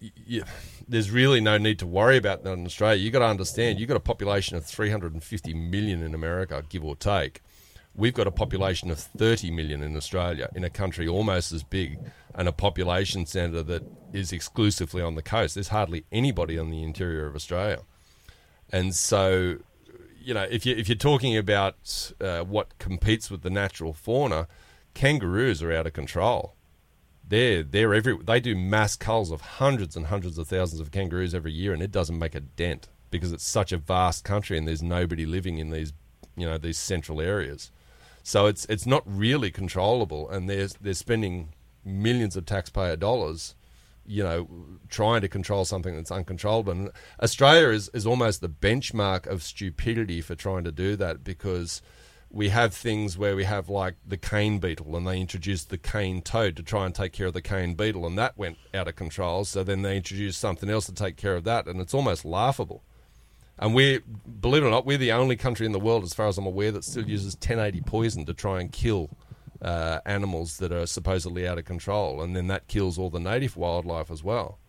S5: Y- y there's really no need to worry about that in Australia. You've got to understand, you've got a population of 350 million in America, give or take. We've got a population of 30 million in Australia, in a country almost as big, and a population centre that is exclusively on the coast. There's hardly anybody on the interior of Australia. And so, you know, if you if you're talking about uh, what competes with the natural fauna, kangaroos are out of control. They're they're every they do mass culls of hundreds and hundreds of thousands of kangaroos every year, and it doesn't make a dent because it's such a vast country and there's nobody living in these you know these central areas. So it's it's not really controllable, and they're they're spending millions of taxpayer dollars you know, trying to control something that's uncontrollable. And Australia is, is almost the benchmark of stupidity for trying to do that because we have things where we have like the cane beetle and they introduced the cane toad to try and take care of the cane beetle and that went out of control. So then they introduced something else to take care of that and it's almost laughable. And we, believe it or not, we're the only country in the world, as far as I'm aware, that still uses 1080 poison to try and kill uh, animals that are supposedly out of control, and then that kills all the native wildlife as well.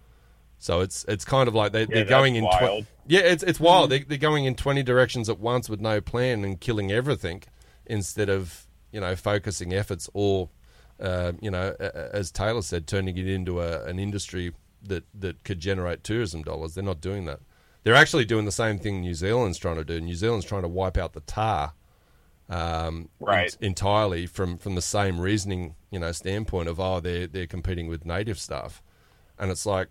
S5: So it's it's kind of like they, they're
S3: that's
S5: going in. Tw-
S3: wild.
S5: yeah, it's it's wild. They, they're going in 20 directions at once with no plan and killing everything, instead of you know focusing efforts or uh, you know as Taylor said, turning it into a, an industry that that could generate tourism dollars. They're not doing that. They're actually doing the same thing New Zealand's trying to do. New Zealand's trying to wipe out the tahr um,
S3: Right.
S5: en- entirely from, from the same reasoning, you know, standpoint of oh they're they're competing with native stuff, and it's like,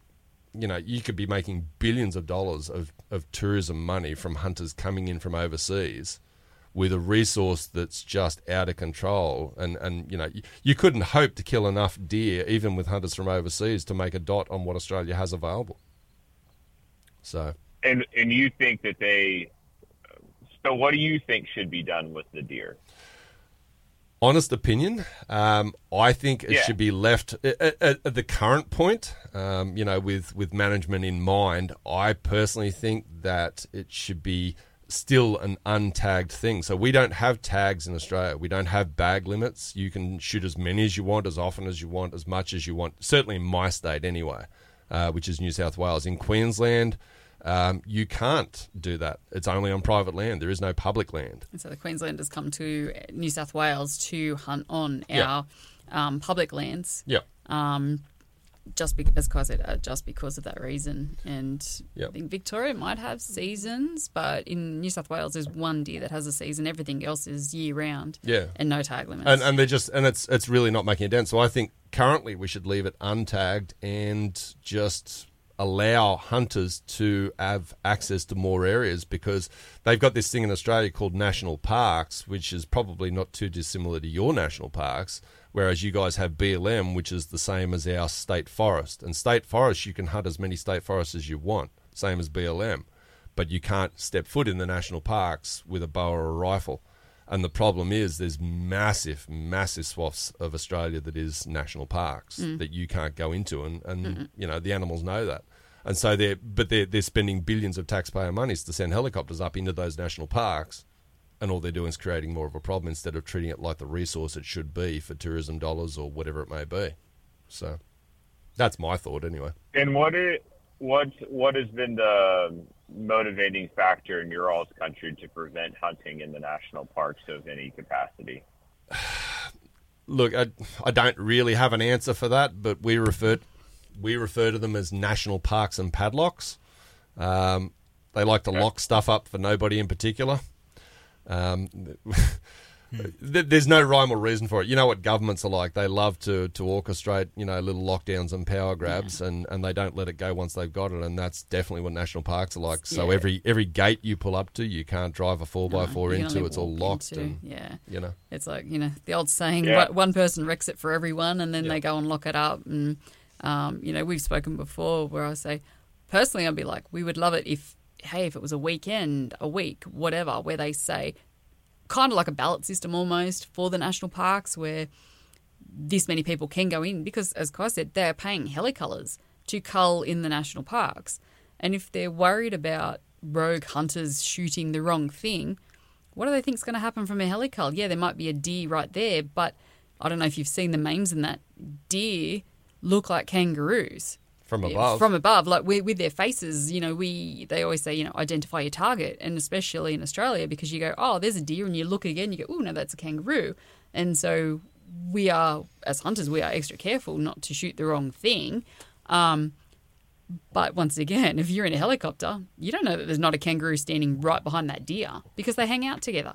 S5: you know, you could be making billions of dollars of, of tourism money from hunters coming in from overseas, with a resource that's just out of control, and and you know you, you couldn't hope to kill enough deer even with hunters from overseas to make a dot on what Australia has available. So
S3: And and you think that they so what do you think should be done with the deer?
S5: Honest opinion, um, I think it
S3: Yeah.
S5: should be left at, at, at the current point. Um, you know, with with management in mind, I personally think that it should be still an untagged thing. So we don't have tags in Australia. We don't have bag limits. You can shoot as many as you want, as often as you want, as much as you want. Certainly in my state, anyway, uh, which is New South Wales. In Queensland. Um, you can't do that. It's only on private land. There is no public land.
S6: And so the Queenslanders come to New South Wales to hunt on
S5: Yeah.
S6: our um, public lands.
S5: Yep.
S6: Um, just because, as said, uh, just because of that reason. And
S5: Yep.
S6: I think Victoria might have seasons, but in New South Wales, there's one deer that has a season. Everything else is year round.
S5: Yeah.
S6: and no tag limits.
S5: and and they're just and it's it's really not making a dent. So I think currently we should leave it untagged and just allow hunters to have access to more areas because they've got this thing in Australia called national parks, which is probably not too dissimilar to your national parks. Whereas you guys have BLM, which is the same as our state forest. And state forest, you can hunt as many state forests as you want, same as BLM. But you can't step foot in the national parks with a bow or a rifle. And the problem is, there's massive, massive swaths of Australia that is national parks mm. that you can't go into, and, and you know the animals know that. And so they're, but they're they're spending billions of taxpayer monies to send helicopters up into those national parks, and all they're doing is creating more of a problem instead of treating it like the resource it should be for tourism dollars or whatever it may be. So that's my thought, anyway.
S3: And what it, what what has been the motivating factor in your all's country to prevent hunting in the national parks of any capacity?
S5: Look, I, I don't really have an answer for that, but we refer we refer to them as national parks and padlocks. Um, they like to lock stuff up for nobody in particular. Um, there's no rhyme or reason for it. You know what governments are like. They love to, to orchestrate, you know, little lockdowns and power grabs, and, and they don't let it go once they've got it. And that's definitely what national parks are like. So
S6: Yeah.
S5: every every gate you pull up to, you can't drive a four by
S6: No,
S5: four
S6: you can
S5: into.
S6: only
S5: It's all locked,
S6: into-
S5: and
S6: yeah.
S5: you know.
S6: It's like you know the old saying:
S3: Yeah.
S6: one- one person wrecks it for everyone, and then they go and lock it up. And um, you know we've spoken before where I say, personally, I'd be like, we would love it if, hey, if it was a weekend, a week, whatever, where they say, kind of like a ballot system almost for the national parks, where this many people can go in because, as Kai said, they're paying helicolors to cull in the national parks, and if they're worried about rogue hunters shooting the wrong thing what do they think is going to happen from a helicull? Yeah, there might be a deer right there, but I don't know if you've seen the memes in that. Deer look like kangaroos
S5: From above.
S6: From above, like we, with their faces, you know, we they always say, you know, identify your target, and especially in Australia because you go, oh, there's a deer, and you look again, you go, oh no, that's a kangaroo, and so we are as hunters, we are extra careful not to shoot the wrong thing. Um, but once again, *laughs* if you're in a helicopter, you don't know that there's not a kangaroo standing right behind that deer because they hang out together.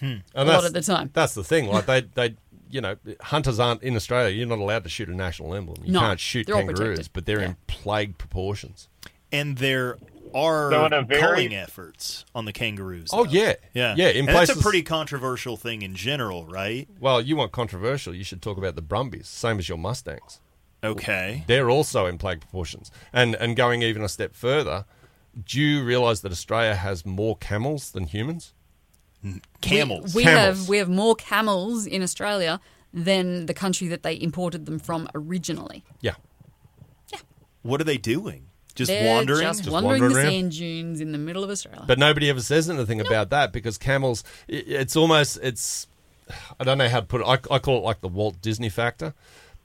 S5: And
S6: a lot of the time.
S5: That's the thing. Like they, they, you know, hunters aren't in Australia. You're not allowed to shoot a national emblem. You
S6: No,
S5: can't shoot kangaroos, but they're
S6: Yeah.
S5: in plague proportions.
S2: And there are
S3: So in a very-
S2: culling efforts on the kangaroos.
S5: Oh yeah,
S2: yeah,
S5: yeah. In
S2: and
S5: places,
S2: that's a pretty controversial thing in general, right?
S5: well. You want controversial? You should talk about the Brumbies, same as your Mustangs.
S2: Okay.
S5: They're also in plague proportions. And and going even a step further, do you realise that Australia has more camels than humans?
S2: Camels.
S6: We, we
S5: Camels.
S6: have we have more camels in Australia than the country that they imported them from originally.
S5: Yeah.
S2: what are they doing? Just
S6: They're
S2: wandering?
S6: just,
S5: Just
S6: wandering,
S5: wandering
S6: the
S5: around.
S6: sand dunes in the middle of Australia.
S5: But nobody ever says anything about that because camels, i it's almost, it's, I don't know how to put it. I, I call it like the Walt Disney factor.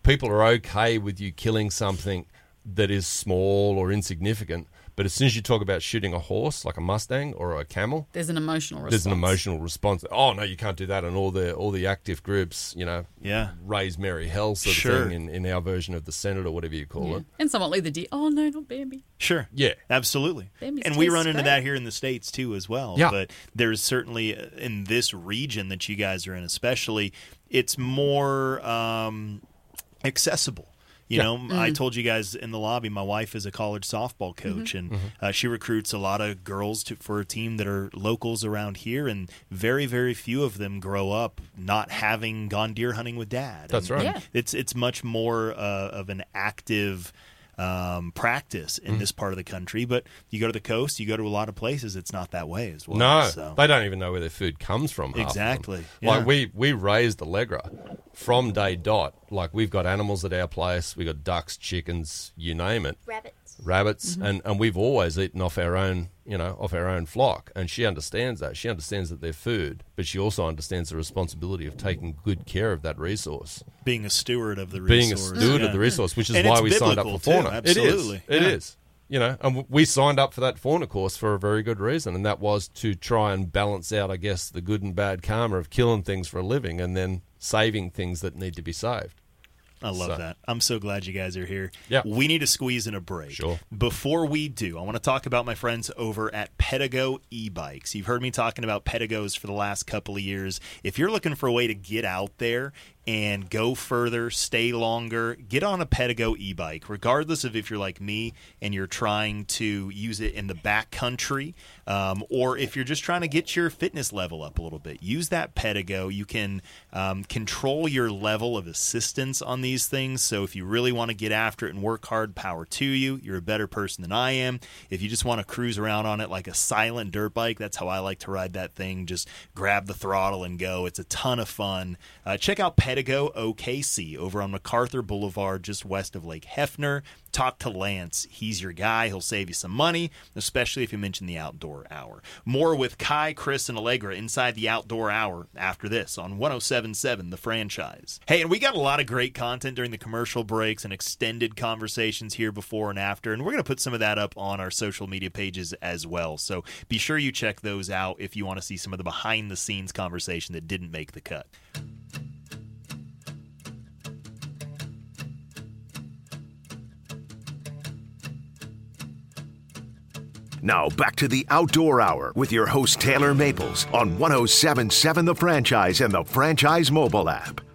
S5: People are okay with you killing something that is small or insignificant. But as soon as you talk about shooting a horse, like a Mustang or a camel,
S6: There's an emotional response.
S5: there's an emotional response. Oh no, you can't do that. And all the all the active groups, you know,
S2: Yeah.
S5: raise Mary hell sort
S2: Sure.
S5: of thing in, in our version of the Senate or whatever you call
S6: Yeah.
S5: it.
S6: And someone leave the deer. Oh no, not Bambi.
S2: Sure.
S5: Yeah.
S2: Absolutely.
S6: Bambi's
S2: And we run into
S6: great.
S2: that here in the States too, as well.
S5: Yeah.
S2: But there's certainly uh, in this region that you guys are in, especially, it's more um, accessible. You
S5: Yeah.
S2: know,
S6: Mm-hmm.
S2: I told you guys in the lobby, my wife is a college softball coach, and uh, she recruits a lot of girls to, for a team that are locals around here, and very, very few of them grow up not having gone deer hunting with dad.
S5: That's
S2: And-
S5: right.
S2: and
S6: Yeah.
S2: It's it's much more uh, of an active um, practice
S5: Mm-hmm.
S2: in this part of the country. But you go to the coast, you go to a lot of places, it's not that way as well.
S5: No,
S2: so.
S5: they don't even know where their food comes from. half of them.
S2: Exactly,
S5: Like
S2: yeah.
S5: we we raised Allegra from day dot. Like we've got animals at our place. We've got ducks, chickens, you name it,
S7: Rabbits.
S5: Rabbits,
S6: Mm-hmm.
S5: and and we've always eaten off our own, you know, off our own flock. And she understands that. She understands that they're food, but she also understands the responsibility of taking good care of that resource.
S2: being a steward of the
S5: Being a
S2: resource.
S5: steward
S2: yeah.
S5: of the resource, which is
S2: And
S5: why we signed up for
S2: too,
S5: fauna.
S2: absolutely,
S5: It is. It
S2: yeah.
S5: is. You know, and we signed up for that fauna course for a very good reason, and that was to try and balance out, I guess, the good and bad karma of killing things for a living and then saving things that need to be saved.
S2: I love
S5: So-
S2: that. I'm so glad you guys are here.
S5: Yeah.
S2: We need to squeeze in a break.
S5: Sure.
S2: Before we do, I want to talk about my friends over at Pedego e-bikes. You've heard me talking about Pedegos for the last couple of years. If you're looking for a way to get out there and go further, stay longer, get on a Pedego e-bike, regardless of if you're like me and you're trying to use it in the back country, um, or if you're just trying to get your fitness level up a little bit. Use that Pedego. You can um, control your level of assistance on these things. So if you really want to get after it and work hard, power to you. You're a better person than I am. If you just want to cruise around on it like a silent dirt bike, that's how I like to ride that thing. Just grab the throttle and go. It's a ton of fun. Uh, check out Pedego OKC over on MacArthur Boulevard, just west of Lake Hefner. Talk to Lance. He's your guy. He'll save you some money, especially if you mention the outdoor hour. More with Kai, Chris, and Allegra inside the outdoor hour after this on 1077 The Franchise. Hey, and we got a lot of great content during the commercial breaks and extended conversations here before and after, and we're going to put some of that up on our social media pages as well. So be sure you check those out if you want to see some of the behind the scenes conversation that didn't make the cut.
S1: Now back to the Outdoor Hour with your host Taylor Maples on 1077 The Franchise and the Franchise mobile app.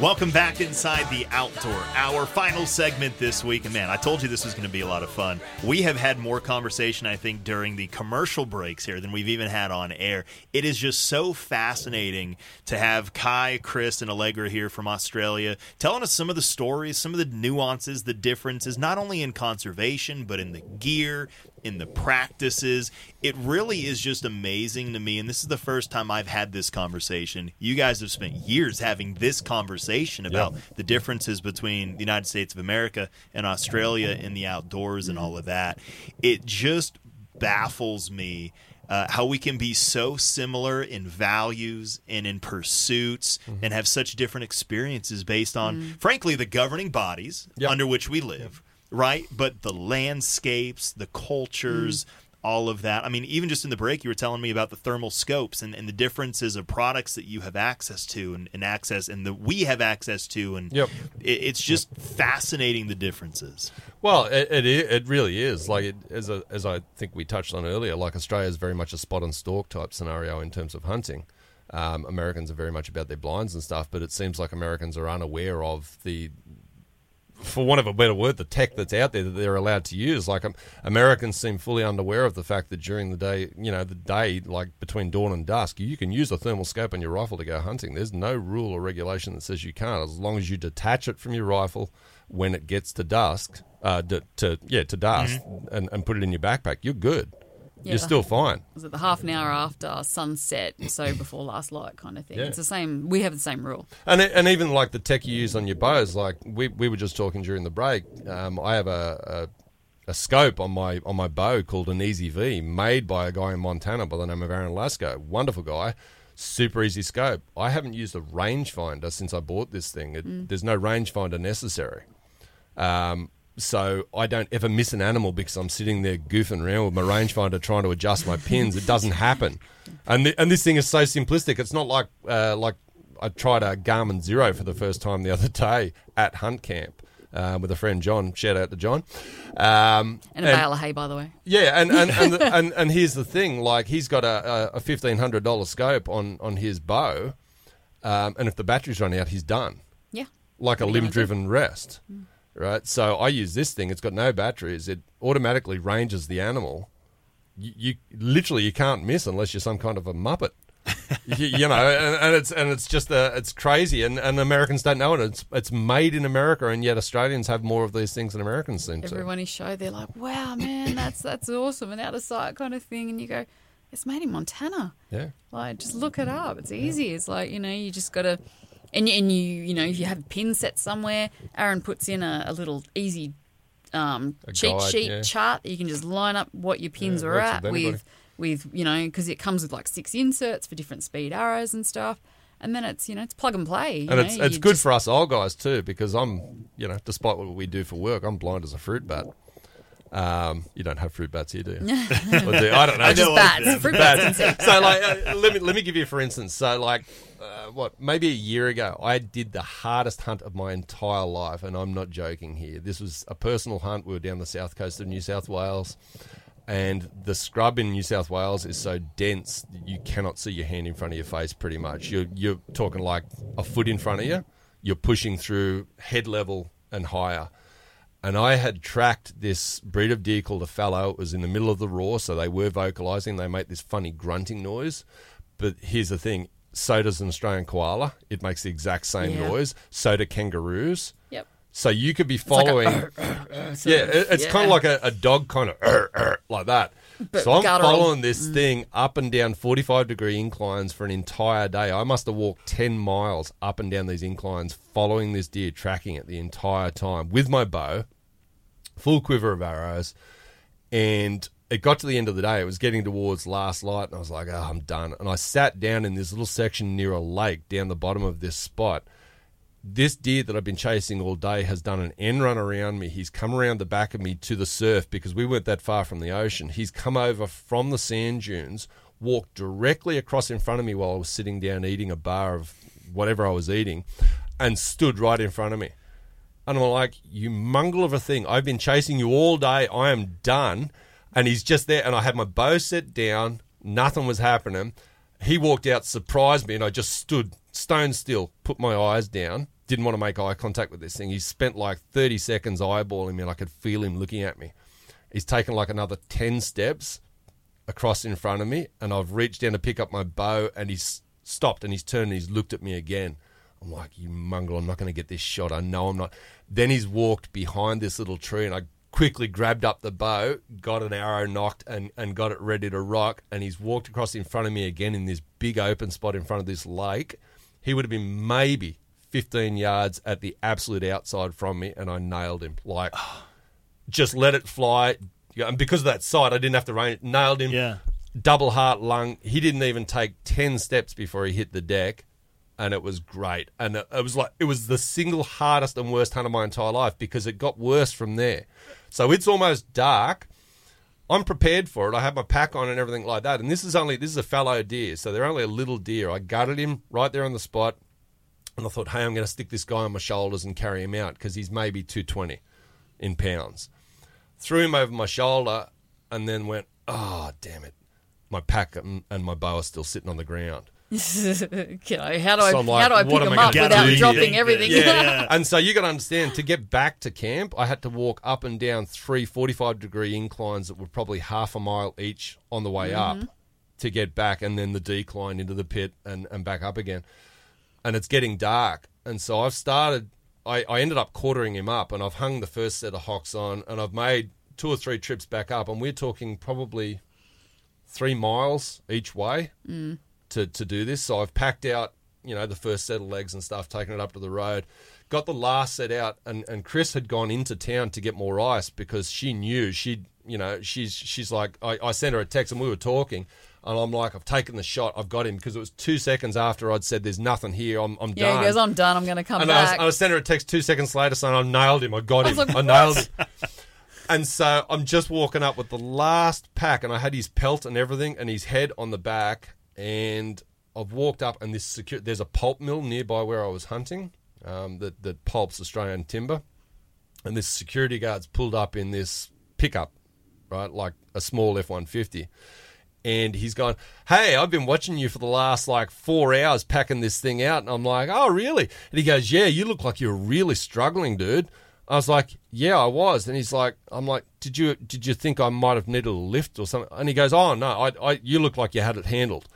S2: Welcome back inside the Outdoor Hour, final segment this week. And man, I told you this was going to be a lot of fun. We have had more conversation, I think, during the commercial breaks here than we've even had on air. It is just so fascinating to have Kai, Chris, and Allegra here from Australia telling us some of the stories, some of the nuances, the differences, not only in conservation, but in the gear, in the practices. It really is just amazing to me. And this is the first time I've had this conversation. You guys have spent years having this conversation about the differences between the United States of America and Australia in the outdoors and all of that. It just baffles me. Uh, how we can be so similar in values and in pursuits and have such different experiences based on, frankly, the governing bodies
S5: Yep.
S2: under which we live, right? But the landscapes, the cultures, all of that. I mean, even just in the break, you were telling me about the thermal scopes and, and the differences of products that you have access to and, and access and that we have access to. And
S5: Yep.
S2: it, it's just fascinating the differences.
S5: Well, it, it it really is like it, as a, as I think we touched on earlier. Like Australia is very much a spot and stalk type scenario in terms of hunting. Um, Americans are very much about their blinds and stuff, but it seems like Americans are unaware of the, for want of a better word, the tech that's out there that they're allowed to use. Like um, Americans seem fully unaware of the fact that during the day, you know, the day like between dawn and dusk, you can use a thermal scope on your rifle to go hunting. There's no rule or regulation that says you can't, as long as you detach it from your rifle when it gets to dusk, uh, d- to yeah, to dusk, and, and put it in your backpack. You're good.
S6: Yeah,
S5: You're
S6: the-
S5: still fine.
S6: Was it the half an hour after sunset, so before last light kind of thing?
S5: Yeah.
S6: It's the same. We have the same rule.
S5: And it- and even like the tech you use on your bows, like we we were just talking during the break. Um, I have a, a a scope on my on my bow called an Easy V, made by a guy in Montana by the name of Aaron Lasco. Wonderful guy, super easy scope. I haven't used a rangefinder since I bought this thing. It, There's no rangefinder necessary. Um, so I don't ever miss an animal because I'm sitting there goofing around with my rangefinder trying to adjust my pins. It doesn't happen, and th- and this thing is so simplistic. It's not like uh, like I tried a Garmin Xero for the first time the other day at hunt camp uh, with a friend John. Shout out to John. Um,
S6: And a bale of hay, by the way.
S5: yeah, and and and, *laughs* the, and and here's the thing: like he's got a, a fifteen hundred dollar scope on on his bow, um, and if the batteries run out, he's done
S6: Yeah.
S5: like a limb driven rest. Right? So I use this thing, it's got no batteries, it automatically ranges the animal. You, you literally you can't miss unless you're some kind of a muppet. *laughs* you, you know, and, and it's and it's just uh, it's crazy, and, and Americans don't know it. It's it's made in America, and yet Australians have more of these things than Americans seem to.
S6: Everyone is show, they're like, "Wow, man, that's that's awesome," and out of sight kind of thing. And you go, "It's made in Montana."
S5: Yeah,
S6: Like, just look it up. It's easy. It's like you know, you just gotta, and and you you know, if you have a pin set somewhere, Aaron puts in a, a little easy um,
S5: A
S6: cheat
S5: guide,
S6: sheet
S5: yeah.
S6: chart that you can just line up what your pins
S5: Yeah,
S6: are at
S5: with
S6: with with you know because it comes with like six inserts for different speed arrows and stuff, and then it's you know it's plug and play. you
S5: and
S6: know,
S5: it's it's
S6: you
S5: good
S6: just-
S5: for us old guys too because I'm you know despite what we do for work, I'm blind as a fruit bat. Um, you don't have fruit bats here, do you? *laughs* Do you? I don't know.
S2: I
S6: Just
S2: know
S6: bats. Fruit bats.
S5: Bad. so like uh, let me let me give you for instance so like uh, what maybe a year ago i did the hardest hunt of my entire life and i'm not joking here this was a personal hunt we were down the south coast of new south wales and the scrub in new south wales is so dense you cannot see your hand in front of your face pretty much you're, you're talking like a foot in front of you you're pushing through head level and higher and I had tracked this breed of deer called a fallow. It was in the middle of the roar, so they were vocalizing. They make this funny grunting noise. But here's the thing so does an Australian koala. It makes the exact same
S6: Yeah.
S5: noise. So do kangaroos.
S6: Yep.
S5: So you could be following. *clears throat* yeah, it- it's kind of like a, a dog kind of *clears throat* like that.
S6: But
S5: so I'm
S6: guttural.
S5: following this mm. thing up and down 45 degree inclines for an entire day. I must have walked 10 miles up and down these inclines, following this deer, tracking it the entire time with my bow, full quiver of arrows. And it got to the end of the day. It was getting towards last light, and I was like, oh, I'm done. And I sat down in this little section near a lake down the bottom of this spot this deer that I've been chasing all day has done an end run around me. He's come around the back of me to the surf because we weren't that far from the ocean. He's come over from the sand dunes, walked directly across in front of me while I was sitting down eating a bar of whatever I was eating, and stood right in front of me. And I'm like, you mongrel of a thing. I've been chasing you all day. I am done. And he's just there. And I had my bow set down. Nothing was happening. He walked out, surprised me, and I just stood stone still, put my eyes down. Didn't want to make eye contact with this thing. He spent like 30 seconds eyeballing me, and I could feel him looking at me. He's taken like another 10 steps across in front of me, and I've reached down to pick up my bow, and he's stopped and he's turned and he's looked at me again. I'm like, you mongrel, I'm not going to get this shot. I know I'm not. Then he's walked behind this little tree, and I quickly grabbed up the bow, got an arrow nocked, and, and got it ready to rock. And he's walked across in front of me again in this big open spot in front of this lake. He would have been maybe 15 yards at the absolute outside from me, and I nailed him. Like, *sighs* just let it fly. And because of that sight, I didn't have to rain it. Nailed him
S2: Yeah.
S5: double heart lung. He didn't even take 10 steps before he hit the deck. And it was great. And it, it was like, it was the single hardest and worst hunt of my entire life because it got worse from there. So it's almost dark. I'm prepared for it. I have my pack on and everything like that. And this is only, this is a fallow deer. So they're only a little deer. I gutted him right there on the spot. And I thought, hey, I'm going to stick this guy on my shoulders and carry him out because he's maybe 220 in pounds. Threw him over my shoulder and then went, oh, damn it. My pack and, and my bow are still sitting on the ground. *laughs*
S6: Can I, how do I
S5: So I'm like,
S6: how do I pick
S5: am I
S6: them
S5: gonna
S6: up
S5: do
S6: without
S5: here?
S6: dropping everything?
S2: Yeah, yeah. *laughs*
S5: And so you got to understand to get back to camp, I had to walk up and down three 45 degree inclines that were probably half a mile each on the way up mm-hmm. to get back, and then the decline into the pit and, and back up again. And it's getting dark. And so I've started, I, I ended up quartering him up, and I've hung the first set of hocks on, and I've made two or three trips back up, and we're talking probably three miles each way mm. To, to do this. So I've packed out, you know, the first set of legs and stuff, taken it up to the road, got the last set out, and, and Chris had gone into town to get more ice because she knew she'd, you know, she's she's like, I, I sent her a text and we were talking. And I'm like, I've taken the shot. I've got him because it was two seconds after I'd said, "There's nothing here. I'm, I'm
S6: Yeah,
S5: done."
S6: he goes, I'm done. I'm going to come back.
S5: And I, was,
S6: back.
S5: I sent her a text two seconds later saying, I nailed him. I got him.
S6: was like,
S5: I nailed him. And so I'm just walking up with the last pack, and I had his pelt and everything, and his head on the back. And I've walked up, and this secure, there's a pulp mill nearby where I was hunting um, that, that pulps Australian timber. And this security guard's pulled up in this pickup, right, like a small F 150 and he's gone, Hey, I've been watching you for the last like four hours packing this thing out. And I'm like, Oh, really? And he goes, Yeah, you look like you're really struggling, dude. I was like, Yeah, I was. And he's like, I'm like, Did you did you think I might have needed a lift or something? And he goes, Oh no, I, I you look like you had it handled.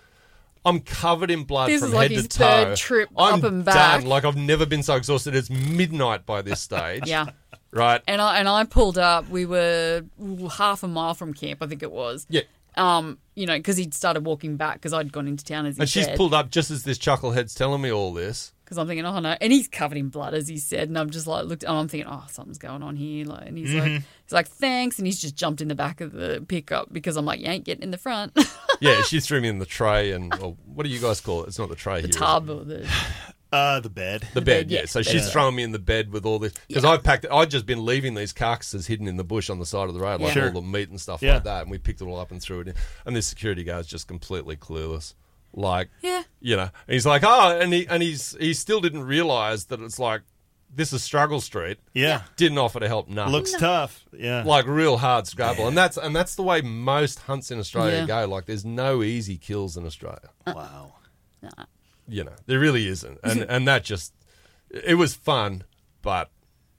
S5: I'm covered in blood
S6: This
S5: from
S6: is like
S5: head
S6: his
S5: to toe.
S6: third trip
S5: I'm
S6: up and back.
S5: done. Like I've never been so exhausted. It's midnight by this stage.
S6: yeah.
S5: Right.
S6: And I and I pulled up. We were half a mile from camp, I think it was.
S5: Yeah.
S6: Um, you know, because he'd started walking back because I'd gone into town as he
S5: And she's
S6: said.
S5: pulled up just as this chucklehead's telling me all this.
S6: Because I'm thinking, oh no, and he's covered in blood as he said, and I'm just like looked, and I'm thinking, oh, something's going on here, like, and he's like, he's like, thanks, and he's just jumped in the back of the pickup because I'm like, you ain't getting in the front,
S5: Yeah, *laughs* she threw me in the tray, and well, what do you guys call it? It's not the tray
S6: the
S5: here. is it?
S6: tub or the *sighs*
S2: Uh, the bed.
S5: The bed,
S6: bed,
S5: yeah.
S6: yeah.
S5: So she's throwing me in the bed with all this because I've packed. I'd just been leaving these carcasses hidden in the bush on the side of the road, like
S2: Sure.
S5: all the meat and stuff
S2: Yeah.
S5: like that. And we picked it all up and threw it in. And this security guard's just completely clueless. Like,
S6: Yeah.
S5: you know, and he's like, oh, and he and he's he still didn't realize that it's like this is Struggle Street.
S2: Yeah.
S5: Didn't offer to help nothing.
S2: Looks tough. Yeah.
S5: like real hard scrabble, and that's and that's the way most hunts in Australia
S6: Yeah.
S5: go. Like, there's no easy kills in Australia uh,
S2: wow.
S5: you know there really isn't and *laughs* and that just it was fun but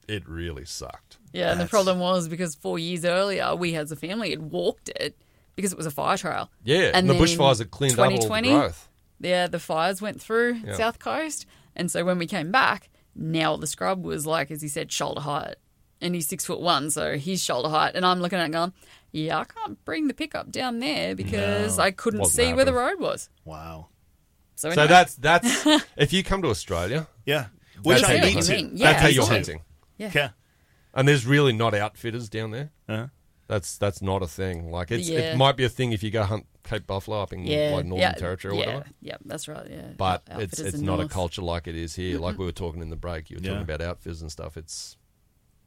S5: it really sucked
S6: Yeah, and the problem was because four years earlier, we as a family had walked it because it was a fire trail.
S5: yeah and,
S6: And
S5: the bushfires had cleaned up all the
S6: 2020,
S5: growth
S6: Yeah, the fires went through
S5: Yeah.
S6: South Coast. And so when we came back, now the scrub was like, as he said, shoulder height. And he's six foot one, so he's shoulder height. And I'm looking at it going, yeah, I can't bring the pickup down there because I couldn't
S5: Wasn't
S6: see where the road was.
S2: Wow.
S6: So,
S5: so that's that's *laughs* if you come to australia
S2: Yeah. Which
S5: that's
S2: I
S5: how
S2: need
S5: you
S2: to.
S5: hunt.
S6: mean. Yeah,
S5: that's how you're
S6: me too.
S5: hunting
S2: Okay.
S5: and there's really not outfitters down there
S2: Uh-huh.
S5: That's that's not a thing like it's
S6: Yeah.
S5: it might be a thing if you go hunt cape buffalo up in
S6: yeah,
S5: like northern
S6: yeah,
S5: territory or
S6: yeah,
S5: whatever
S6: Yeah, that's right. Yeah,
S5: but
S6: Out-
S5: it's it's
S6: in
S5: not a culture like it is here like we were talking in the break you were talking about outfitters and stuff it's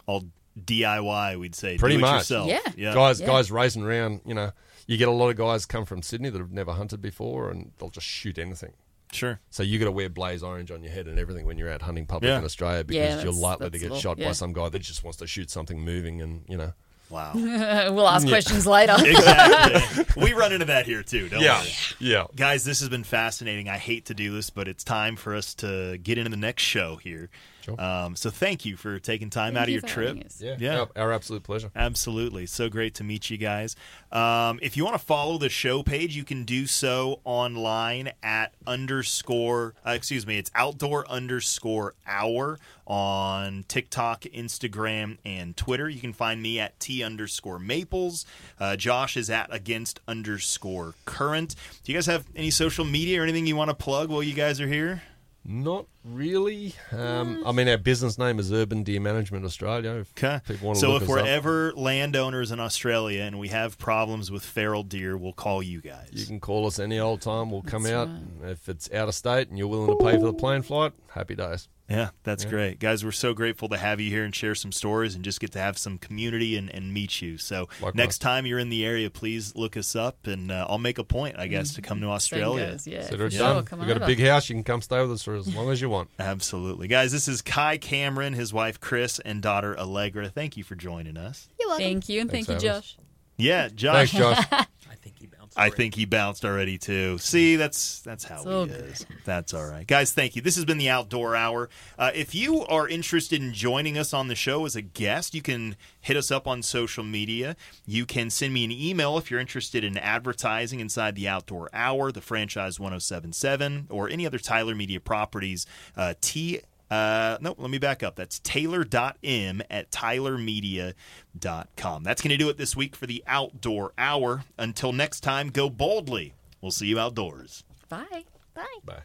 S2: All DIY, we'd say.
S5: Pretty
S2: Do it
S5: much.
S2: Yourself.
S6: Yeah.
S2: Yeah.
S5: guys
S6: Yeah.
S5: guys racing around you know you get a lot of guys come from sydney that have never hunted before and they'll just shoot anything
S2: Sure.
S5: so you got to wear blaze orange on your head and everything when you're out hunting public
S2: Yeah.
S5: in australia because
S6: Yeah,
S5: you're likely to get
S6: law,
S5: shot by some guy that just wants to shoot something moving and you know
S2: Wow. *laughs*
S6: we'll ask questions later. *laughs*
S2: exactly. *laughs* we run into that here too, don't
S5: yeah
S2: we?
S5: yeah
S2: Guys, this has been fascinating. I hate to do this, but it's time for us to get into the next show here.
S5: Sure.
S2: Um, so thank you for taking time
S6: Thank
S2: out of
S6: you
S2: your trip.
S6: having us.
S5: yeah
S2: Yeah.
S5: our, our absolute pleasure
S2: Absolutely. So great to meet you guys. Um, if you want to follow the show page, you can do so online at underscore, uh, excuse me, it's outdoor underscore hour on TikTok, Instagram, and Twitter. You can find me at T underscore maples. Uh, Josh is at against underscore current. Do you guys have any social media or anything you want to plug while you guys are here?
S5: Not really um, i mean our business name is urban deer management australia if
S2: Okay.
S5: people want to
S2: So
S5: look
S2: if we're
S5: up,
S2: ever landowners in Australia and we have problems with feral deer, we'll call you guys.
S5: you can call us any old time we'll come
S6: That's
S5: out
S6: right.
S5: if it's out of state and you're willing to pay for the plane flight happy days
S2: Yeah, that's great. Guys, we're so grateful to have you here and share some stories and just get to have some community and, and meet you. So
S5: Likewise.
S2: next time you're in the area, please look us up and uh, I'll make a point, I guess, to come to Australia.
S6: goes, yeah,
S5: So
S6: for
S5: it's
S6: sure.
S5: done.
S6: Come
S5: We've got a big house. You can come stay with us for as long as you want. *laughs*
S2: Absolutely. Guys, this is Kai Cameron, his wife Chris, and daughter Allegra. Thank you for joining us.
S7: You're welcome.
S6: Thank you, and
S5: Thanks,
S6: thank you,
S5: Alice.
S6: Josh.
S2: Yeah, Josh.
S5: Thanks, Josh. *laughs*
S4: I think he bounced. Already.
S2: think he bounced already too. See, that's that's how
S6: It's
S2: he is. That's all right, guys. Thank you. This has been the Outdoor Hour. Uh, if you are interested in joining us on the show as a guest, you can hit us up on social media. You can send me an email if you're interested in advertising inside the Outdoor Hour, the franchise 1077, or any other Tyler Media properties. Uh, T. Uh, no, let me back up. That's taylor.m at tylermedia.com. That's going to do it this week for the Outdoor Hour. Until next time, go boldly. We'll see you outdoors.
S6: Bye.
S7: Bye.
S5: Bye.